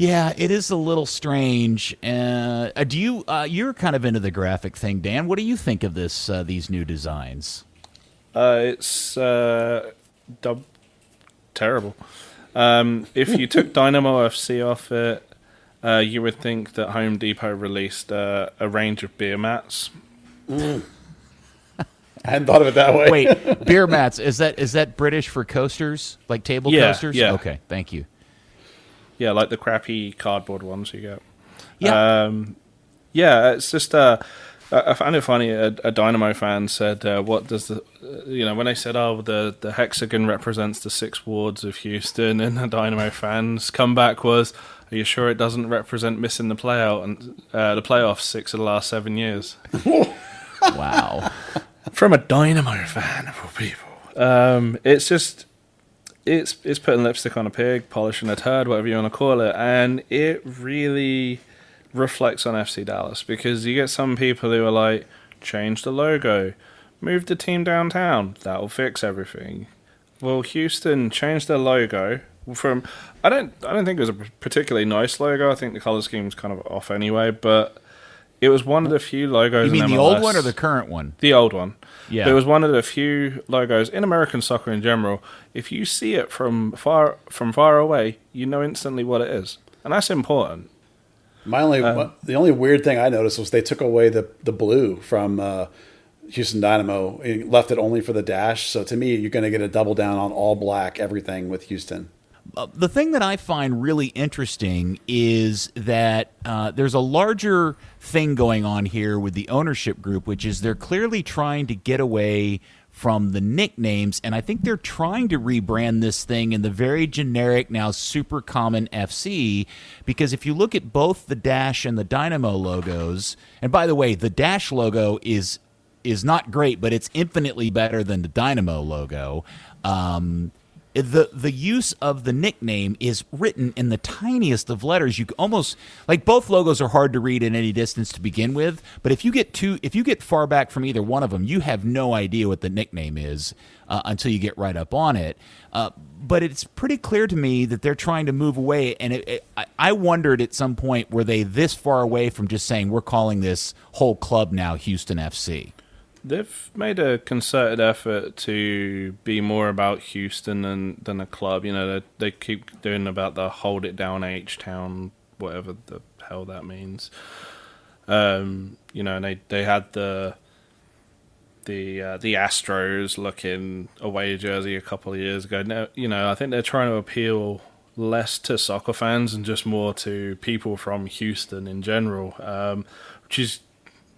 Yeah, it is a little strange. Uh, do you? Uh, you're kind of into the graphic thing, Dan. What do you think of this? Uh, these new designs?
Uh, it's uh, dub- terrible. Um, if you took Dynamo FC off it, uh, you would think that Home Depot released a range of beer mats.
Mm. I hadn't thought of it that way.
Wait, beer mats is that is that British for coasters, like table
yeah,
coasters?
Yeah.
Okay, thank you.
Yeah, like the crappy cardboard ones you get. Yeah. Um, yeah, it's just uh, I found it funny. A, a Dynamo fan said, uh, "What does the uh, you know when they said, oh, the the hexagon represents the six wards of Houston," and the Dynamo fans' comeback was, "Are you sure it doesn't represent missing the playout and uh, the playoffs six of the last seven years?"
wow,
from a Dynamo fan of all people. Um, it's just it's it's putting lipstick on a pig, polishing a turd, whatever you want to call it, and it really reflects on FC Dallas because you get some people who are like, change the logo, move the team downtown, that'll fix everything. Well, Houston changed their logo from I don't I don't think it was a particularly nice logo. I think the color scheme was kind of off anyway, but it was one of the few logos.
You mean
the
old one or the current one?
The old one.
Yeah.
But it was one of the few logos in American soccer in general. If you see it from far from far away, you know instantly what it is, and that's important.
My only um, the only weird thing I noticed was they took away the the blue from uh, Houston Dynamo, left it only for the dash. So to me, you're going to get a double down on all black everything with Houston.
Uh, the thing that I find really interesting is that uh, there's a larger thing going on here with the ownership group, which is they're clearly trying to get away from the nicknames, and I think they're trying to rebrand this thing in the very generic, now super common FC. Because if you look at both the Dash and the Dynamo logos, and by the way, the Dash logo is is not great, but it's infinitely better than the Dynamo logo. Um, the the use of the nickname is written in the tiniest of letters. You almost like both logos are hard to read in any distance to begin with. But if you get too if you get far back from either one of them, you have no idea what the nickname is uh, until you get right up on it. Uh, but it's pretty clear to me that they're trying to move away. And it, it, I, I wondered at some point were they this far away from just saying we're calling this whole club now Houston FC.
They've made a concerted effort to be more about Houston than than a club. You know, they, they keep doing about the hold it down H town, whatever the hell that means. Um, you know, and they they had the the uh, the Astros looking away jersey a couple of years ago. Now, you know, I think they're trying to appeal less to soccer fans and just more to people from Houston in general, um, which is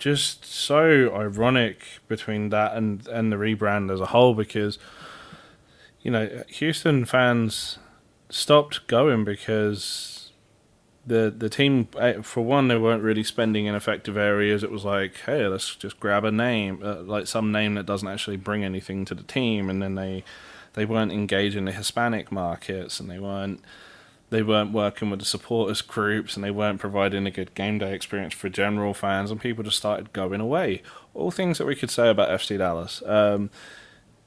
just so ironic between that and and the rebrand as a whole because you know Houston fans stopped going because the the team eh, for one they weren't really spending in effective areas. It was like hey let's just grab a name uh, like some name that doesn't actually bring anything to the team. And then they they weren't engaging the Hispanic markets and they weren't they weren't working with the supporters groups and they weren't providing a good game day experience for general fans and people just started going away. All things that we could say about FC Dallas. Um,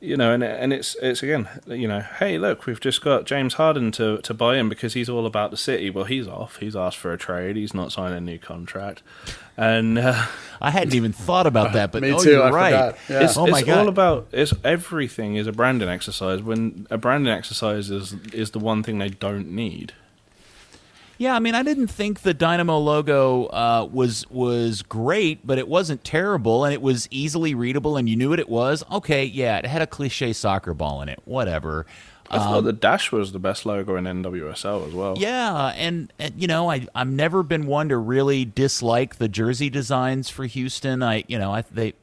you know and and it's it's again you know hey look we've just got James Harden to to buy in because he's all about the city well he's off he's asked for a trade he's not signing a new contract and uh,
I hadn't even thought about that, but
Me
oh,
too,
you're
I
right.
Yeah.
It's,
Oh my
it's
God.
all about it's everything is a branding exercise. When a branding exercise is is the one thing they don't need.
Yeah, I mean, I didn't think the Dynamo logo uh, was was great, but it wasn't terrible, and it was easily readable, and you knew what it was. Okay, yeah, it had a cliche soccer ball in it. Whatever.
I thought the dash was the best logo in NWSL as well.
Um, Yeah, and, and you know, I I've never been one to really dislike the jersey designs for Houston. I you know I they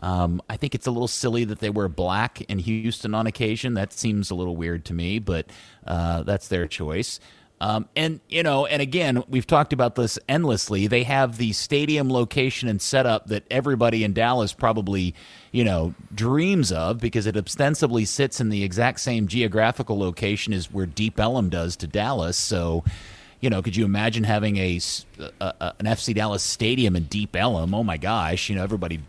um, I think it's a little silly that they wear black in Houston on occasion. That seems a little weird to me, but uh, that's their choice. Um, and you know, and again, we've talked about this endlessly. They have the stadium location and setup that everybody in Dallas probably, you know, dreams of because it ostensibly sits in the exact same geographical location as where Deep Ellum does to Dallas. So, you know, could you imagine having a, a- a- an FC Dallas stadium in Deep Ellum? Oh my gosh, you know, everybody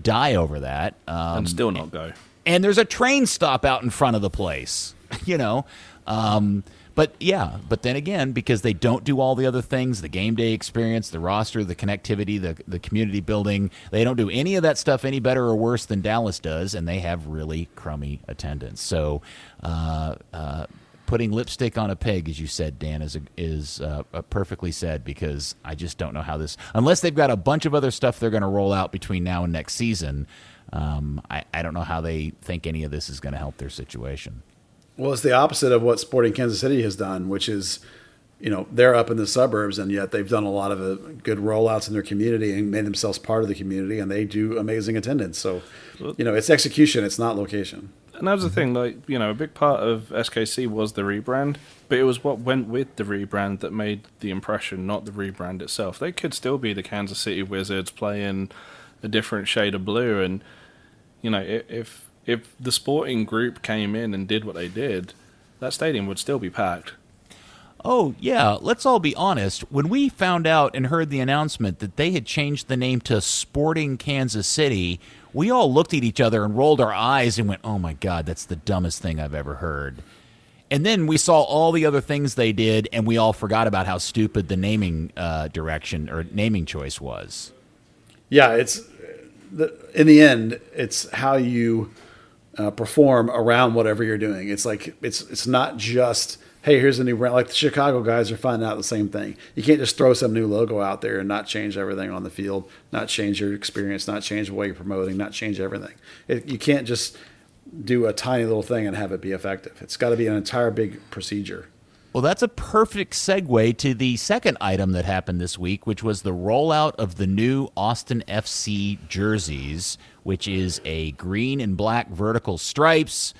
die over that. Um,
and still not go.
and there's a train stop out in front of the place you know um, but yeah but then again because they don't do all the other things the game day experience the roster the connectivity the, the community building they don't do any of that stuff any better or worse than dallas does and they have really crummy attendance so uh, uh, putting lipstick on a pig as you said dan is a, is uh, perfectly said because i just don't know how this unless they've got a bunch of other stuff they're going to roll out between now and next season um, I, I don't know how they think any of this is going to help their situation.
Well, it's the opposite of what Sporting Kansas City has done, which is, you know, they're up in the suburbs, and yet they've done a lot of uh, good rollouts in their community and made themselves part of the community, and they do amazing attendance. So, you know, it's execution, it's not location.
And that's the thing, like you know, a big part of SKC was the rebrand, but it was what went with the rebrand that made the impression, not the rebrand itself. They could still be the Kansas City Wizards playing a different shade of blue, and you know, if if the sporting group came in and did what they did, that stadium would still be packed.
Oh, yeah, let's all be honest. When we found out and heard the announcement that they had changed the name to Sporting Kansas City, we all looked at each other and rolled our eyes and went, oh my God, that's the dumbest thing I've ever heard. And then we saw all the other things they did, and we all forgot about how stupid the naming uh, direction or naming choice was.
Yeah, it's the, in the end, it's how you uh, perform around whatever you're doing. It's like it's it's not just hey, here's a new brand. Like the Chicago guys are finding out the same thing. You can't just throw some new logo out there and not change everything on the field, not change your experience, not change the way you're promoting, not change everything. It, you can't just do a tiny little thing and have it be effective. It's got to be an entire big procedure.
Well, that's a perfect segue to the second item that happened this week, which was the rollout of the new Austin FC jerseys, which is a green and black vertical stripes.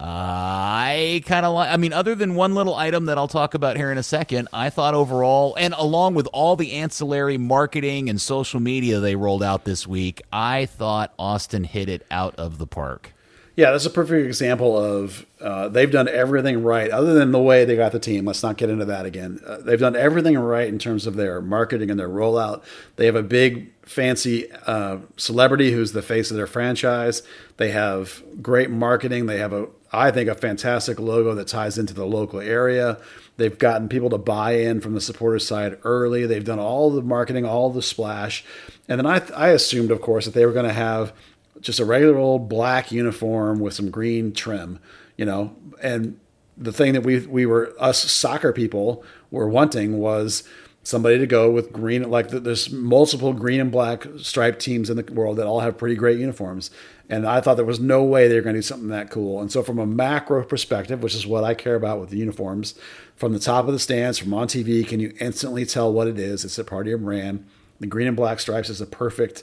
I kind of like, I mean, other than one little item that I'll talk about here in a second, I thought overall, and along with all the ancillary marketing and social media they rolled out this week, I thought Austin hit it out of the park.
Yeah, that's a perfect example of uh, they've done everything right, other than the way they got the team. Let's not get into that again. Uh, they've done everything right in terms of their marketing and their rollout. They have a big, fancy uh, celebrity who's the face of their franchise. They have great marketing. They have a, I think, a fantastic logo that ties into the local area. They've gotten people to buy in from the supporter side early. They've done all the marketing, all the splash, and then I, I assumed, of course, that they were going to have just a regular old black uniform with some green trim, you know. And the thing that we we were us soccer people were wanting was somebody to go with green. Like there's multiple green and black striped teams in the world that all have pretty great uniforms. And I thought there was no way they were going to do something that cool. And so, from a macro perspective, which is what I care about with the uniforms, from the top of the stands, from on TV, can you instantly tell what it is? It's a part of brand. The green and black stripes is a perfect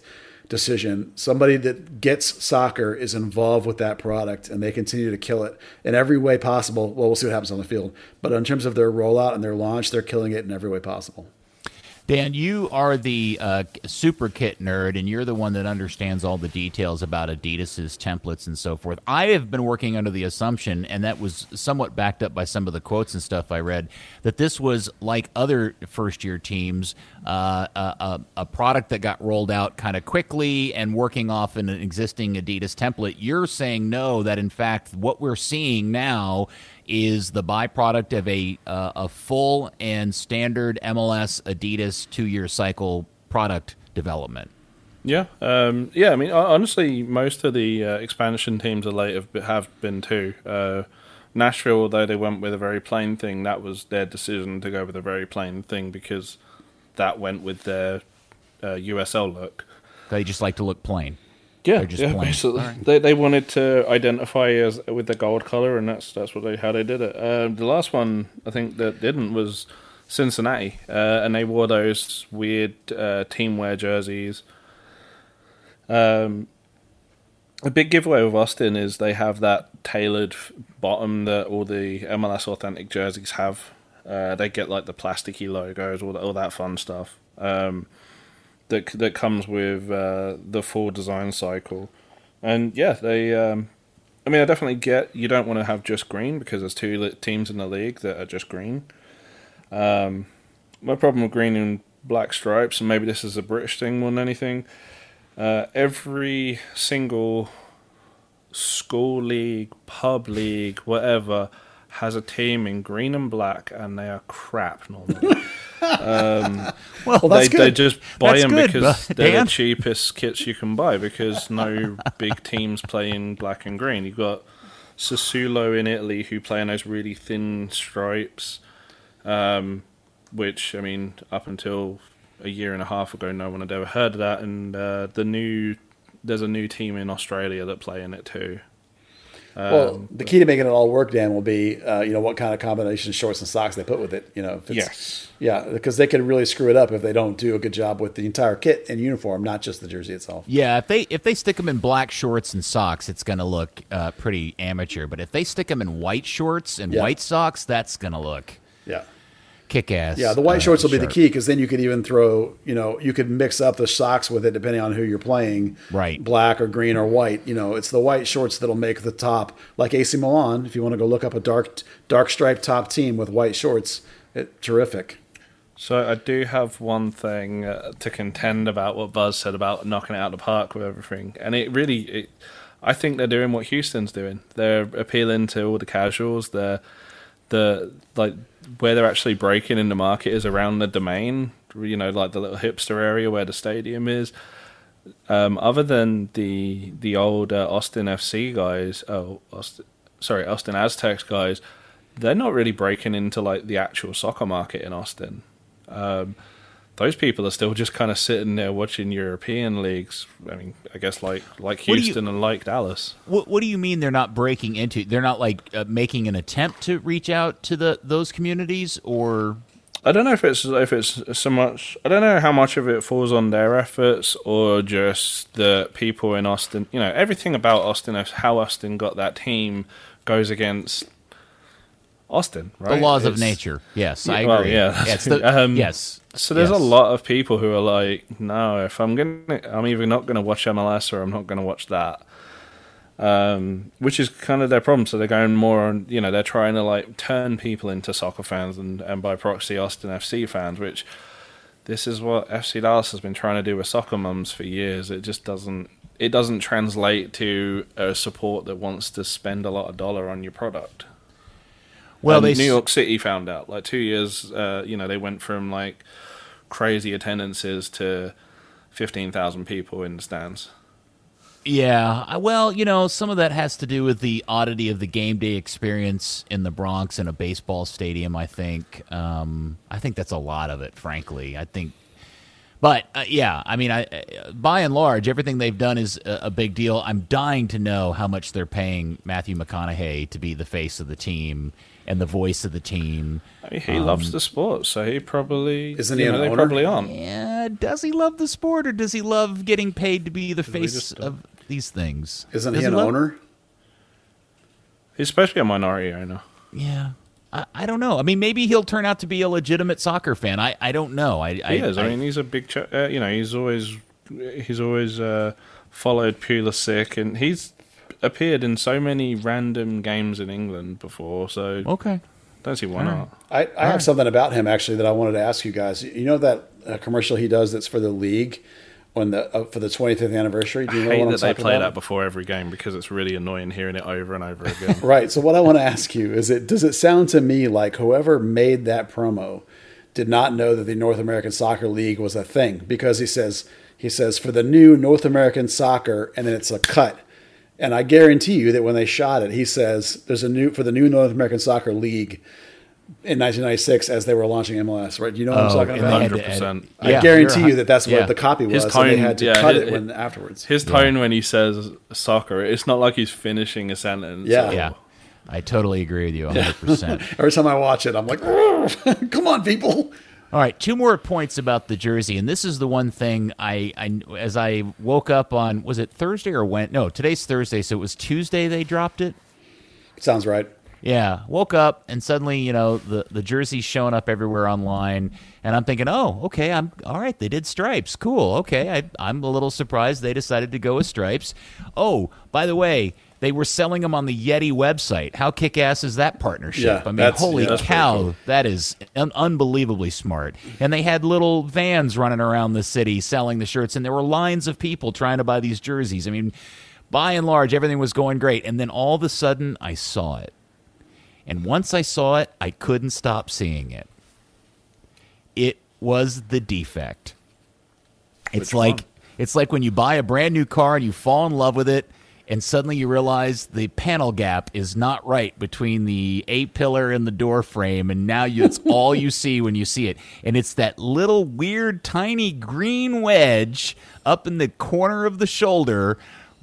decision. Somebody that gets soccer is involved with that product and they continue to kill it in every way possible. Well, we'll see what happens on the field. But in terms of their rollout and their launch, they're killing it in every way possible.
Dan, you are the uh, super kit nerd, and you're the one that understands all the details about Adidas's templates and so forth. I have been working under the assumption, and that was somewhat backed up by some of the quotes and stuff I read, that this was like other first year teams, uh, a, a, product that got rolled out kind of quickly and working off an existing Adidas template. You're saying no, that in fact, what we're seeing now is the byproduct of a uh, a full and standard MLS Adidas two year cycle product development.
Yeah, um, yeah. I mean, honestly, most of the uh, expansion teams of late have, have been too. Uh, Nashville, although they went with a very plain thing, that was their decision to go with a very plain thing because that went with their uh, USL look.
They just like to look plain.
Yeah, yeah, plain. basically. Right. They they wanted to identify as with the gold color, and that's that's what they how they did it. Um, the last one I think that didn't was Cincinnati, uh, and they wore those weird uh, team wear jerseys. Um, a big giveaway with Austin is they have that tailored bottom that all the MLS authentic jerseys have. Uh, they get like the plasticky logos, all, all that fun stuff. Um, that that comes with uh, the full design cycle. And yeah, they. Um, I mean, I definitely get you don't want to have just green because there's two teams in the league that are just green. Um, my problem with green and black stripes, and maybe this is a British thing more than anything. Uh, every single school league, pub league, whatever, has a team in green and black, and they are crap normally. Um,
well,
they, they just buy
that's
them
good,
because they're Dan. the cheapest kits you can buy because no big teams play in black and green. You've got Sassuolo in Italy who play in those really thin stripes, um, which, I mean, up until a year and a half ago, no one had ever heard of that. And uh, the new there's a new team in Australia that play in it too.
Um, well, the key to making it all work, Dan, will be uh, you know what kind of combination shorts and socks they put with it. You know,
yes,
yeah, because they could really screw it up if they don't do a good job with the entire kit and uniform, not just the jersey itself.
Yeah, if they if they stick them in black shorts and socks, it's going to look uh, pretty amateur. But if they stick them in white shorts and yeah. white socks, that's going to look
yeah
kick ass.
Yeah, the white uh, shorts will be the key because then you could even throw, you know, you could mix up the socks with it depending on who you're playing.
Right.
Black or green or white. You know, it's the white shorts that'll make the top. Like AC Milan, if you want to go look up a dark dark striped top team with white shorts, it, terrific.
So I do have one thing uh, to contend about what Buzz said about knocking it out of the park with everything, and it really, it, I think they're doing what Houston's doing. They're appealing to all the casuals. They're the like where they're actually breaking in the market is around the domain, you know, like the little hipster area where the stadium is. Um, other than the the old uh, Austin FC guys, oh, Austin, sorry, Austin Aztex guys, they're not really breaking into like the actual soccer market in Austin. Um, those people are still just kind of sitting there watching European leagues. I mean, I guess like like Houston you, and like Dallas.
What What do you mean they're not breaking into? They're not like uh, making an attempt to reach out to the those communities, or
I don't know if it's if it's so much. I don't know how much of it falls on their efforts or just the people in Austin. You know, everything about Austin, how Austin got that team, goes against Austin, right?
The laws it's, of nature. Yes, I
well,
agree.
yeah.
The, um, yes.
So there's
yes.
a lot of people who are like, no, if I'm gonna, I'm either not gonna watch MLS or I'm not gonna watch that. Um, which is kind of their problem. So they're going more on, you know, they're trying to like turn people into soccer fans and, and by proxy Austin FC fans, which this is what FC Dallas has been trying to do with soccer mums for years. It just doesn't, it doesn't translate to a support that wants to spend a lot of dollar on your product. Well, New York City found out like two years. Uh, you know, they went from like crazy attendances to fifteen thousand people in the stands.
Yeah, well, you know, some of that has to do with the oddity of the game day experience in the Bronx in a baseball stadium. I think, um, I think that's a lot of it. Frankly, I think but uh, yeah, I mean, I uh, by and large, everything they've done is a, a, big deal. I'm dying to know how much they're paying Matthew McConaughey to be the face of the team and the voice of the team.
I mean, he um, loves the sport, so he probably
isn't he?
You know, they probably aren't.
Yeah, does he love the sport or does he love getting paid to be the face
just
of these things?
Isn't
Does
he an
love-
owner?
He's especially a minority owner.
Yeah. I, I don't know. I mean, maybe he'll turn out to be a legitimate soccer fan. I, I don't know. I, I,
He is. I, mean, he's a big. Ch- uh, you know, he's always he's always uh, followed Pulisic, and he's appeared in so many random games in England before. So
okay.
don't see why
All right.
not.
I, I have something about him actually that I wanted to ask you guys. You know that uh, commercial he does that's for the league when the uh, for the 25th anniversary. Do you
I
know
hate
what I'm
that they play
about?
that before every game because it's really annoying hearing it over and over again.
Right. So what I want to ask you is it does it sound to me like whoever made that promo did not know that the North American Soccer League was a thing because he says he says for the new North American Soccer and then it's a cut. And I guarantee you that when they shot it, he says there's a new for the new North American Soccer League in 1996 as they were launching MLS. Right? You know what I'm
Oh,
talking about?
they had to
100%.
I
Yeah,
guarantee
you're
that that's
yeah.
what the copy was.
His
and they had to
yeah,
cut
his-
it when afterwards.
His tone when he says soccer, it's not like he's finishing a sentence.
Yeah.
or-
Yeah. I totally agree with you 100%.
Every time I watch it, I'm like, "Come on, people!"
All right, two more points about the jersey, and this is the one thing I, I as I woke up on was it Thursday or when? No, today's Thursday, so it was Tuesday they dropped it.
Sounds right.
Yeah, woke up and suddenly you know the the jersey's showing up everywhere online, and I'm thinking, oh, okay, I'm all right. They did stripes, cool. Okay, I, I'm a little surprised they decided to go with stripes. Oh, by the way. They were selling them on the Yeti website. How kick ass is that partnership?
Yeah,
I mean, holy
yeah,
cow,
cool.
that is un- unbelievably smart. And they had little vans running around the city selling the shirts, and there were lines of people trying to buy these jerseys. I mean, by and large, everything was going great. And then all of a sudden, I saw it. And once I saw it, I couldn't stop seeing it. It was the defect. It's
Which
like
one?
it's like when you buy a brand new car and you fall in love with it and suddenly you realize the panel gap is not right between the A pillar and the door frame and now you, it's all you see when you see it. And it's that little weird tiny green wedge up in the corner of the shoulder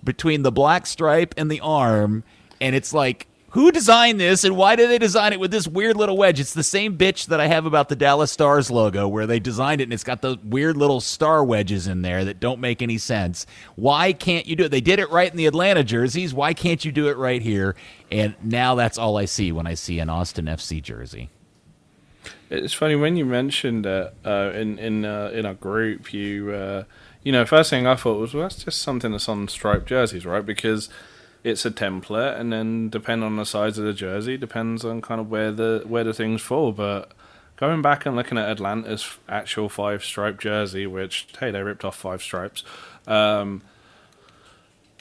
between the black stripe and the arm and it's like who designed this and why did they design it with this weird little wedge? It's the same bitch that I have about the Dallas Stars logo where they designed it and it's got those weird little star wedges in there that don't make any sense. Why can't you do it? They did it right in the Atlanta jerseys. Why can't you do it right here? And now that's all I see when I see an Austin FC jersey.
It's funny when you mentioned it uh, in in uh, in our group. You uh, you know, first thing I thought was, well, that's just something that's on striped jerseys, right? Because it's a template, and then depending on the size of the jersey, depends on kind of where the where the things fall. But going back and looking at Atlanta's actual five stripe jersey, which hey, they ripped off five stripes. Um,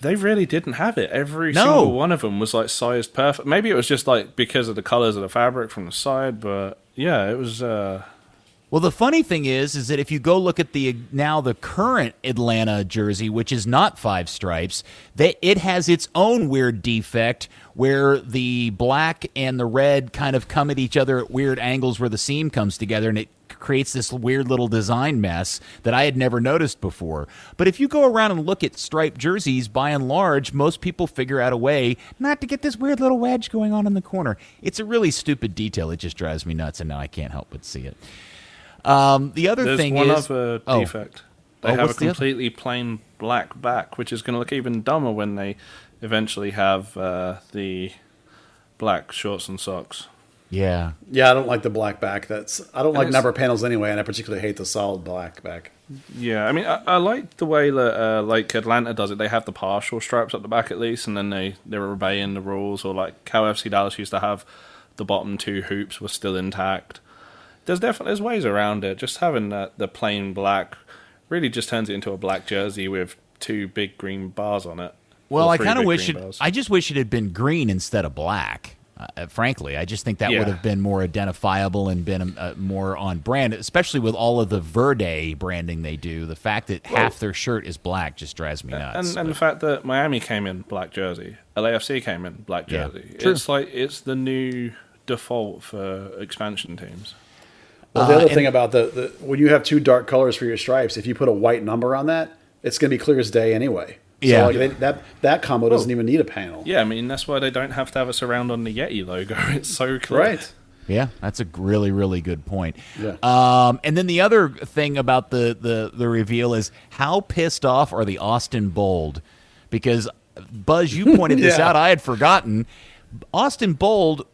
they really didn't have it. Every
No.
single one of them was like sized perfect. Maybe it was just like because of the colors of the fabric from the side, but yeah, it was. Uh,
Well, the funny thing is, is that if you go look at the now the current Atlanta jersey, which is not five stripes, that it has its own weird defect where the black and the red kind of come at each other at weird angles where the seam comes together, and it creates this weird little design mess that I had never noticed before. But if you go around and look at striped jerseys, by and large, most people figure out a way not to get this weird little wedge going on in the corner. It's a really stupid detail. It just drives me nuts, and now I can't help but see it. Um, the other
there's
thing
one
is,
other
oh,
defect. They
Oh,
have a
what's other-
completely plain black back, which is going to look even dumber when they eventually have uh, the black shorts and socks.
yeah,
Yeah, I don't like the black back. That's I don't like number panels anyway, and I particularly hate the solid black back.
Yeah, I mean, I, I like the way that uh, like Atlanta does it. They have the partial stripes at the back at least, and then they they're obeying the rules. Or like how FC Dallas used to have the bottom two hoops were still intact. There's definitely there's ways around it. Just having that the plain black really just turns it into a black jersey with two big green bars on it.
Well, I kind of wish it.
bars.
I just wish it had been green instead of black. Uh, frankly, I just think that
Yeah.
would have been more identifiable and been uh, more on brand, especially with all of the Verde branding they do. The fact that half their shirt is black just drives me nuts.
and, and the fact that Miami came in black jersey, LAFC came in black jersey.
true.
It's like it's the new default for expansion teams.
Well, the
Uh,
other
and-
thing about the, the when you have two dark colors for your stripes, if you put a white number on that, it's going to be clear as day anyway. So
Yeah.
like they, that that combo doesn't even need a panel.
Yeah, I mean that's why they don't have to have a surround on the Yeti logo. It's so clear.
Right.
Yeah, that's a really, really good point.
Yeah.
Um, and then the other thing about the, the, the reveal is how pissed off are the Austin Bold? Because, Buzz, you pointed this out. I had forgotten. Austin Bold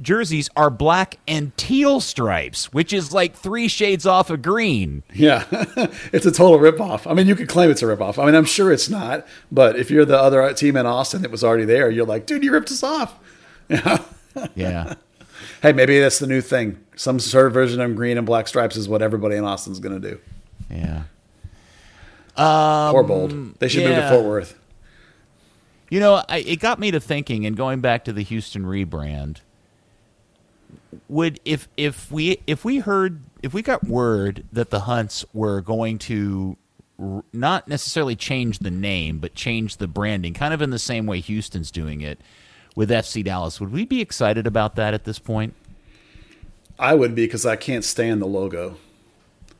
jerseys are black and teal stripes, which is like three shades off of green.
Yeah, it's a total ripoff. I mean, you could claim it's a ripoff. I mean, I'm sure it's not, but if you're the other team in Austin that was already there, you're like, dude, you ripped us off.
Yeah. yeah.
Hey, maybe that's the new thing. Some sort of version of green and black stripes is what everybody in Austin's going to do.
yeah.
Or bold. They should move to
Um.
Fort Worth.
You know, I, it got me to thinking, and going back to the Houston rebrand, would if if we if we heard if we got word that the Hunts were going to r- not necessarily change the name, but change the branding, kind of in the same way Houston's doing it with FC Dallas, would we be excited about that at this point?
I would be because I can't stand the logo.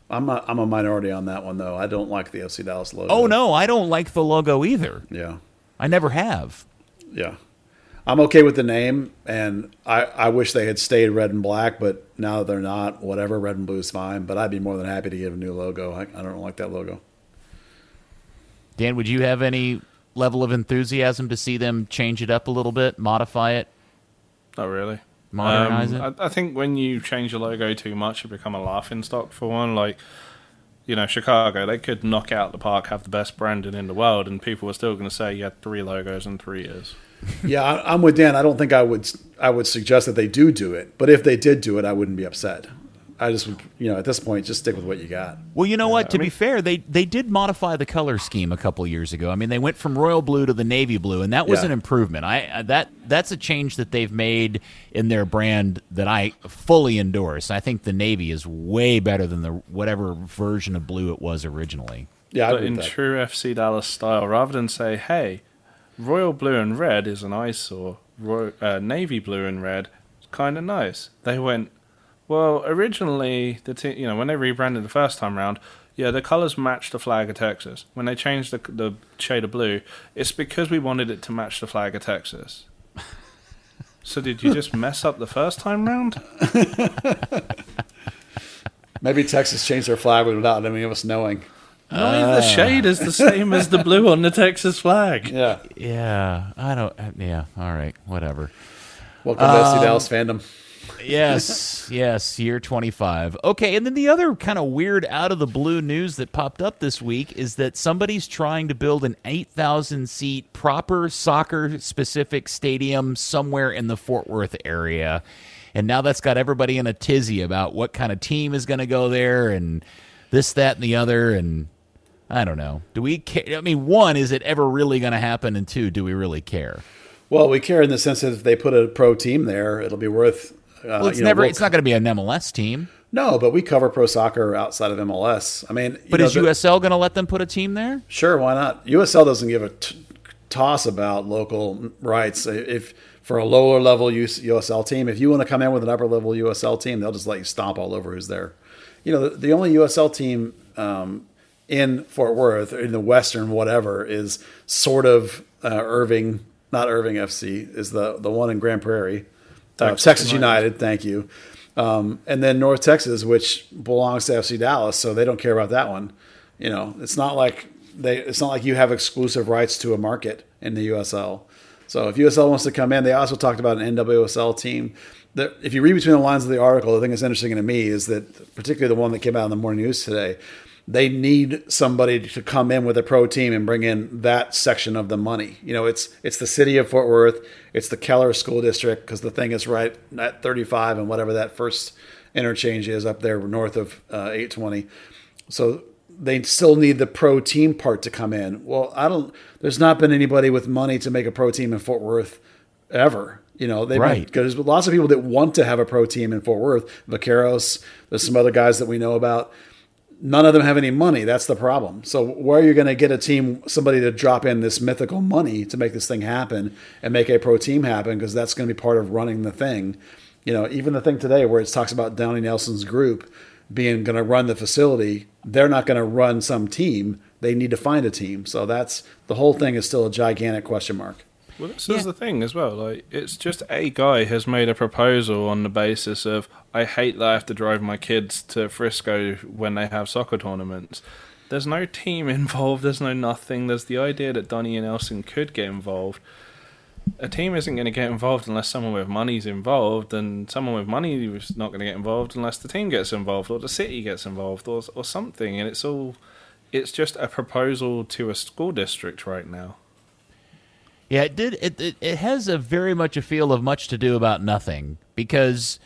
I'm a, I'm a minority on that one though. I don't like the FC Dallas logo.
Oh no, I don't like the logo either.
Yeah,
I never have.
yeah. I'm okay with the name, and I, I wish they had stayed red and black, but now that they're not, whatever, red and blue is fine. But I'd be more than happy to get a new logo. I, I don't like that logo.
Dan, would you have any level of enthusiasm to see them change it up a little bit, modify it?
Not really.
Modernize
Um, I, I think when you change your logo too much, you become a laughing stock for one. Like, you know, Chicago, they could knock out the park, have the best branding in the world, and people were still going to say you had three logos in three years.
Yeah, I, I'm with Dan. I don't think I would I would suggest that they do do it, but if they did do it, I wouldn't be upset. I just would, you know, at this point, just stick with what you got.
Well, you know what? To
I
be fair, they they did modify the color scheme a couple years ago. I mean, they went from royal blue to the navy blue, and that was
Yeah.
an improvement. I I- that that's a change that they've made in their brand that I fully endorse. I think the navy is way better than the whatever version of blue it was originally.
Yeah,
But in
that.
true FC Dallas style, rather than say, hey, royal blue and red is an eyesore, Roy, uh, navy blue and red kind of nice, they went, well, originally, the t- you know when they rebranded the first time round, yeah, the colors matched the flag of Texas. When they changed the, the shade of blue, it's because we wanted it to match the flag of Texas. So did you just mess up the first time round?
Maybe Texas changed their flag without any of us knowing.
No, the shade is the same as the blue on the Texas flag.
Yeah.
Yeah, I don't. uh, Yeah, all right, whatever.
Welcome to FC Dallas fandom.
yes, yes, year 25. Okay, and then the other kind of weird out of the blue news that popped up this week is that somebody's trying to build an 8,000 seat proper soccer specific stadium somewhere in the Fort Worth area. And now that's got everybody in a tizzy about what kind of team is going to go there and this, that, and the other. And I don't know. Do we care? I mean, one, is it ever really going to happen? And two, do we really care?
Well, we care in the sense that if they put a pro team there, it'll be worth. Uh,
Well, it's
you know,
never.
we'll-
it's not going to be an MLS team.
No, but we cover pro soccer outside of MLS. I mean, you
But
know,
is
the-
USL going to let them put a team there?
Sure, why not? USL doesn't give a t- toss about local rights. If for a lower level US- USL team, if you want to come in with an upper level USL team, they'll just let you stomp all over who's there. You know, the, the only USL team um, in Fort Worth, in the Western whatever, is sort of uh, Irving, not Irving FC, is the the one in Grand Prairie, uh,
Texas
Texas
United.
United. Thank you. Um, and then North Texas, which belongs to FC Dallas, so they don't care about that one. You know, it's not like they. It's not like you have exclusive rights to a market in the USL. So if USL wants to come in, they also talked about an NWSL team. That if you read between the lines of the article, the thing that's interesting to me is that, particularly the one that came out in the morning news today, they need somebody to come in with a pro team and bring in that section of the money. You know, it's it's the city of Fort Worth, it's the Keller School District because the thing is right at 35 and whatever that first interchange is up there north of uh, 820. So they still need the pro team part to come in. Well, I don't. There's not been anybody with money to make a pro team in Fort Worth ever. You know, they
Right.
because there's lots of people that want to have a pro team in Fort Worth. Vaqueros, there's some other guys that we know about. None of them have any money. That's the problem. So where are you going to get a team, somebody to drop in this mythical money to make this thing happen and make a pro team happen? Because that's going to be part of running the thing. You know, even the thing today where it talks about Donnie Nelson's group being going to run the facility, they're not going to run some team. They need to find a team. So that's the whole thing is still a gigantic question mark.
Well, this
Yeah.
is the thing as well. Like, it's just a guy has made a proposal on the basis of I hate that I have to drive my kids to Frisco when they have soccer tournaments. There's no team involved. There's no nothing. There's the idea that Donnie Nelson could get involved. A team isn't going to get involved unless someone with money's involved, and someone with money is not going to get involved unless the team gets involved or the city gets involved or or something. And it's all, it's just a proposal to a school district right now.
Yeah, it did. It, it it has a very much a feel of much to do about nothing because,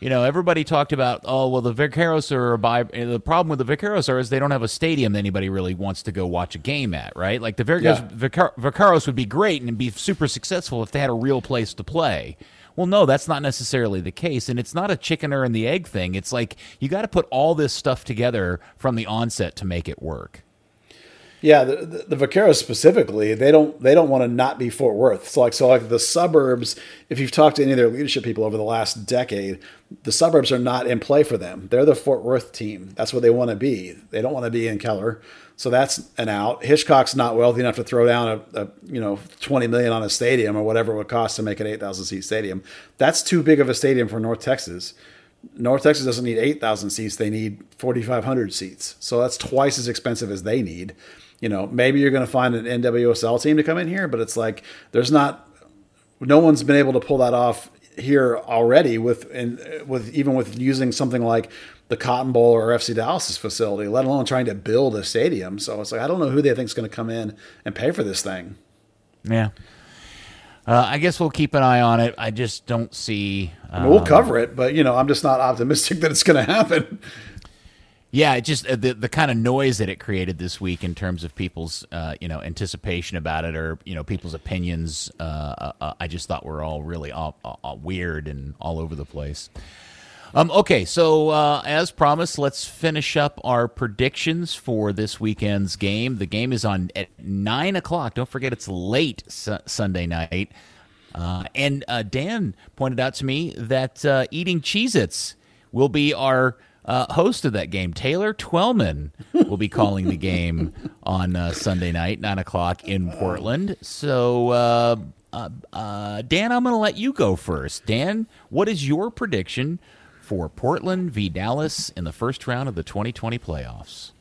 you know, everybody talked about oh well the Vaqueros are a by the problem with the Vaqueros are is they don't have a stadium that anybody really wants to go watch a game at right like the Vaqueros,
Yeah.
Vaqueros would be great and be super successful if they had a real place to play. Well, no, that's not necessarily the case, and it's not a chicken or and the egg thing. It's like you got to put all this stuff together from the onset to make it work.
Yeah, the, the, the Vaqueros specifically, they don't they don't want to not be Fort Worth. So like so like the suburbs. If you've talked to any of their leadership people over the last decade, the suburbs are not in play for them. They're the Fort Worth team. That's what they want to be. They don't want to be in Keller. So that's an out. Hitchcock's not wealthy enough to throw down a, a you know twenty million on a stadium or whatever it would cost to make an eight thousand seat stadium. That's too big of a stadium for North Texas. North Texas doesn't need 8,000 seats. They need 4,500 seats. So that's twice as expensive as they need. You know, maybe you're going to find an NWSL team to come in here, but it's like there's not, no one's been able to pull that off here already with, and with even with using something like the Cotton Bowl or FC Dallas's facility, let alone trying to build a stadium. So it's like, I don't know who they think is going to come in and pay for this thing.
Yeah. Uh, I guess we'll keep an eye on it. I just don't see. Uh,
I mean, we'll cover it, but you know, I'm just not optimistic that it's going to happen.
Yeah, it just uh, the the kind of noise that it created this week in terms of people's uh, you know anticipation about it or you know people's opinions. Uh, uh, uh, I just thought were all really all, all weird and all over the place. Um, okay, so uh, as promised, let's finish up our predictions for this weekend's game. The game is on at nine o'clock. Don't forget, it's late su- Sunday night. Uh, and uh, Dan pointed out to me that uh, eating Cheez-Its will be our uh, host of that game. Taylor Twellman, will be calling the game on uh, Sunday night, nine o'clock in Portland. So, uh, uh, uh, Dan, I'm going to let you go first. Dan, what is your prediction for Portland v Dallas in the first round of the 2020 playoffs?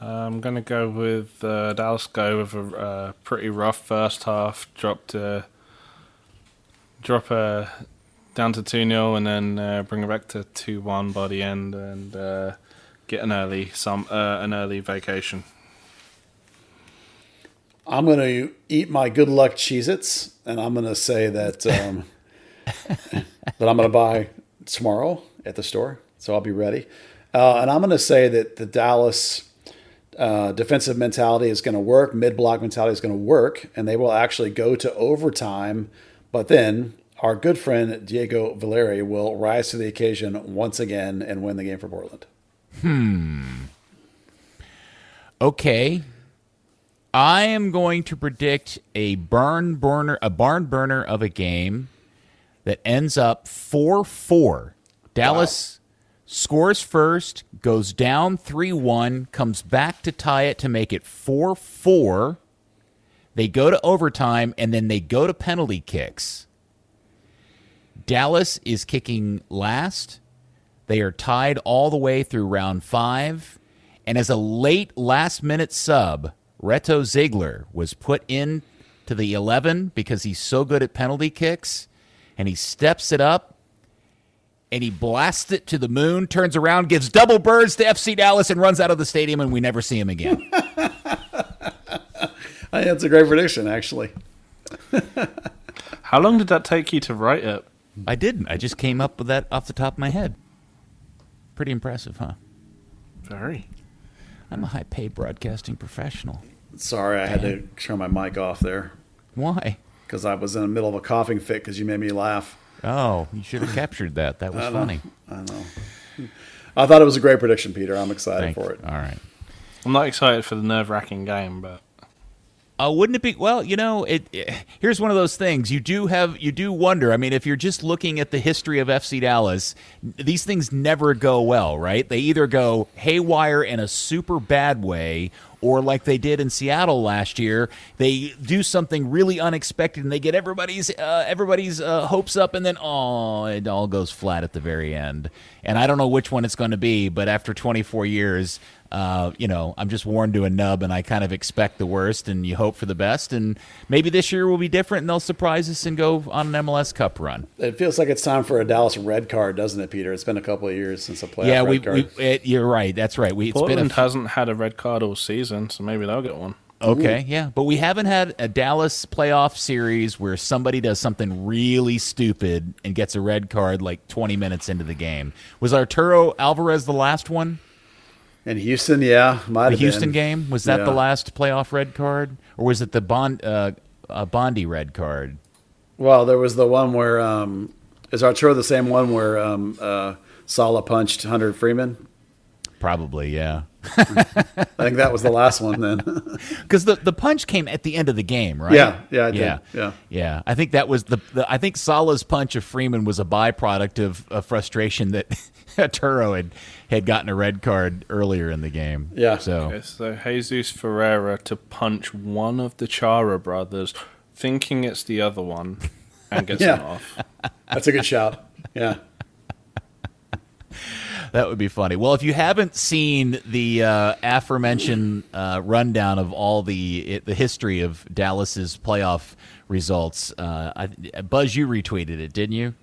I'm gonna go with uh, Dallas. Go with a uh, pretty rough first half. Drop to drop uh, down to two 0 and then uh, bring it back to two one by the end, and uh, get an early some uh, an early vacation.
I'm going to eat my good luck Cheez Its, and I'm going to say that um, that I'm going to buy tomorrow at the store. So I'll be ready. Uh, and I'm going to say that the Dallas uh, defensive mentality is going to work, mid block mentality is going to work, and they will actually go to overtime. But then our good friend Diego Valeri will rise to the occasion once again and win the game for Portland. Hmm.
Okay. I am going to predict a barn burner a barn burner of a game that ends up 4-4. Dallas scores first, goes down 3-1, comes back to tie it to make it 4-4. They go to overtime and then they go to penalty kicks. Dallas is kicking last. They are tied all the way through round five. And as a late last minute sub, Reto Ziegler was put in to the 11 because he's so good at penalty kicks. And he steps it up and he blasts it to the moon, turns around, gives double birds to FC Dallas, and runs out of the stadium, and we never see him again.
I that's a great prediction, actually.
How long did that take you to write it?
I didn't. I just came up with that off the top of my head. Pretty impressive, huh?
Very.
I'm a high paid broadcasting professional.
Sorry, I had to turn my mic off there
Why?
because I was in the middle of a coughing fit because you made me laugh.
Oh, you should have captured that. That was
I
funny.
I know. I thought it was a great prediction, Peter. I'm excited
Thank-
for it.
All right.
I'm not excited for the nerve wracking game, but
Uh, wouldn't it be well? You know, it, it- Here's one of those things you do have. You do wonder. I mean, if you're just looking at the history of FC Dallas, these things never go well, right? They either go haywire in a super bad way, or like they did in Seattle last year, they do something really unexpected and they get everybody's uh, everybody's uh, hopes up, and then oh, it all goes flat at the very end. And I don't know which one it's going to be, but after 24 years, uh, you know, I'm just worn to a nub, and I kind of expect the worst, and you hope for the best. And maybe this year will be different, and they'll surprise us and go on an MLS Cup run.
It feels like it's time for a Dallas red card, doesn't it, Peter? It's been a couple of years since a playoff
yeah,
red
we,
card.
we it, you're right. That's right. We it's
Portland
been a,
hasn't had a red card all season, so maybe they'll get one.
okay, yeah, but we haven't had a Dallas playoff series where somebody does something really stupid and gets a red card like 20 minutes into the game. Was Arturo Alvarez the last one?
In Houston, yeah, might
The
have
Houston
been.
game was that
Yeah.
the last playoff red card, or was it the Bond uh, uh, Bondi red card?
Well, there was the one where um, is Arturo the same one where um, uh, Sala punched Hunter Freeman?
Probably, yeah.
I think that was the last one then.
Because the, the punch came at the end of the game, right?
Yeah, yeah,
yeah,
Yeah.
yeah. I think that was the, the. I think Salah's punch of Freeman was a byproduct of, of frustration that Turo had had gotten a red card earlier in the game.
Yeah.
So
Okay, so Jesus Ferreira to punch one of the Chara brothers, thinking it's the other one, and gets
Yeah.
it off.
That's a good shout. Yeah.
that would be funny. Well, if you haven't seen the uh, aforementioned uh, rundown of all the it, the history of Dallas's playoff results, uh, I, Buzz, you retweeted it, didn't you?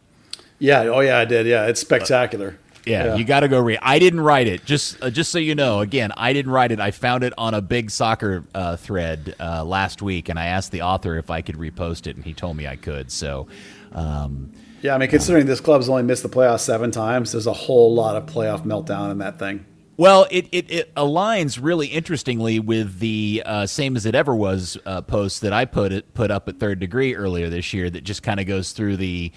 Yeah. Oh, yeah, I did. Yeah. It's spectacular.
Yeah, you got to go read. I didn't write it. Just uh, just so you know, again, I didn't write it. I found it on a big soccer uh, thread uh, last week, and I asked the author if I could repost it, and he told me I could. So, um,
Yeah. I mean, considering this club's only missed the playoffs seven times, there's a whole lot of playoff meltdown in that thing.
well, it, it, it aligns really interestingly with the uh, same as it ever was uh, post that I put it put up at Third Degree earlier this year. That just kind of goes through the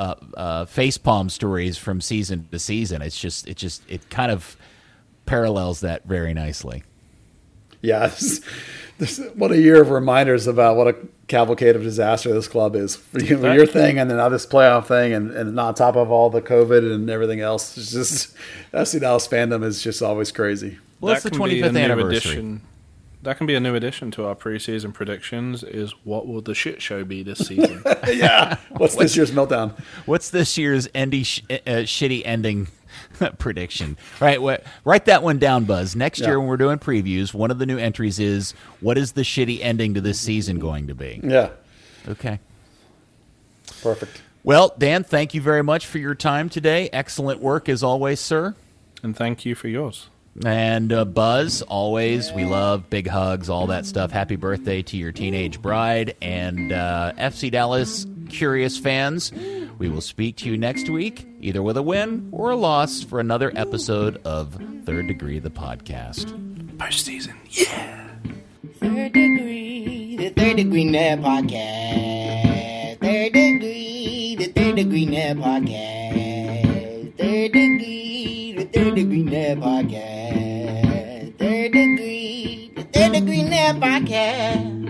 uh, uh, facepalm stories from season to season. It's just it just it kind of parallels that very nicely.
Yeah. This, this, what a year of reminders about what a cavalcade of disaster this club is. You know, your thing and then now this playoff thing and, and on top of all the COVID and everything else. It's just FC Dallas fandom is just always crazy.
Well, it's the
can be a
25th anniversary.
Addition, that can be a new addition to our preseason predictions. Is what will the shit show be this season?
yeah. What's this year's meltdown?
What's this year's endy sh- uh, shitty ending prediction? Right, wh- write that one down, Buzz. Next
Yeah.
year when we're doing previews, one of the new entries is what is the shitty ending to this season going to be?
Yeah.
Okay.
Perfect.
Well, Dan, thank you very much for your time today. Excellent work as always, sir.
and thank you for yours.
And uh, Buzz, always, we love big hugs, all that stuff. Happy birthday to your teenage bride. And uh, FC Dallas curious fans, we will speak to you next week, either with a win or a loss, for another episode of Third Degree, the podcast.
Postseason.
Third degree, the third degree net podcast. Third degree, the third degree net podcast. Third degree, the third degree never podcast. Third degree, the third degree never podcast.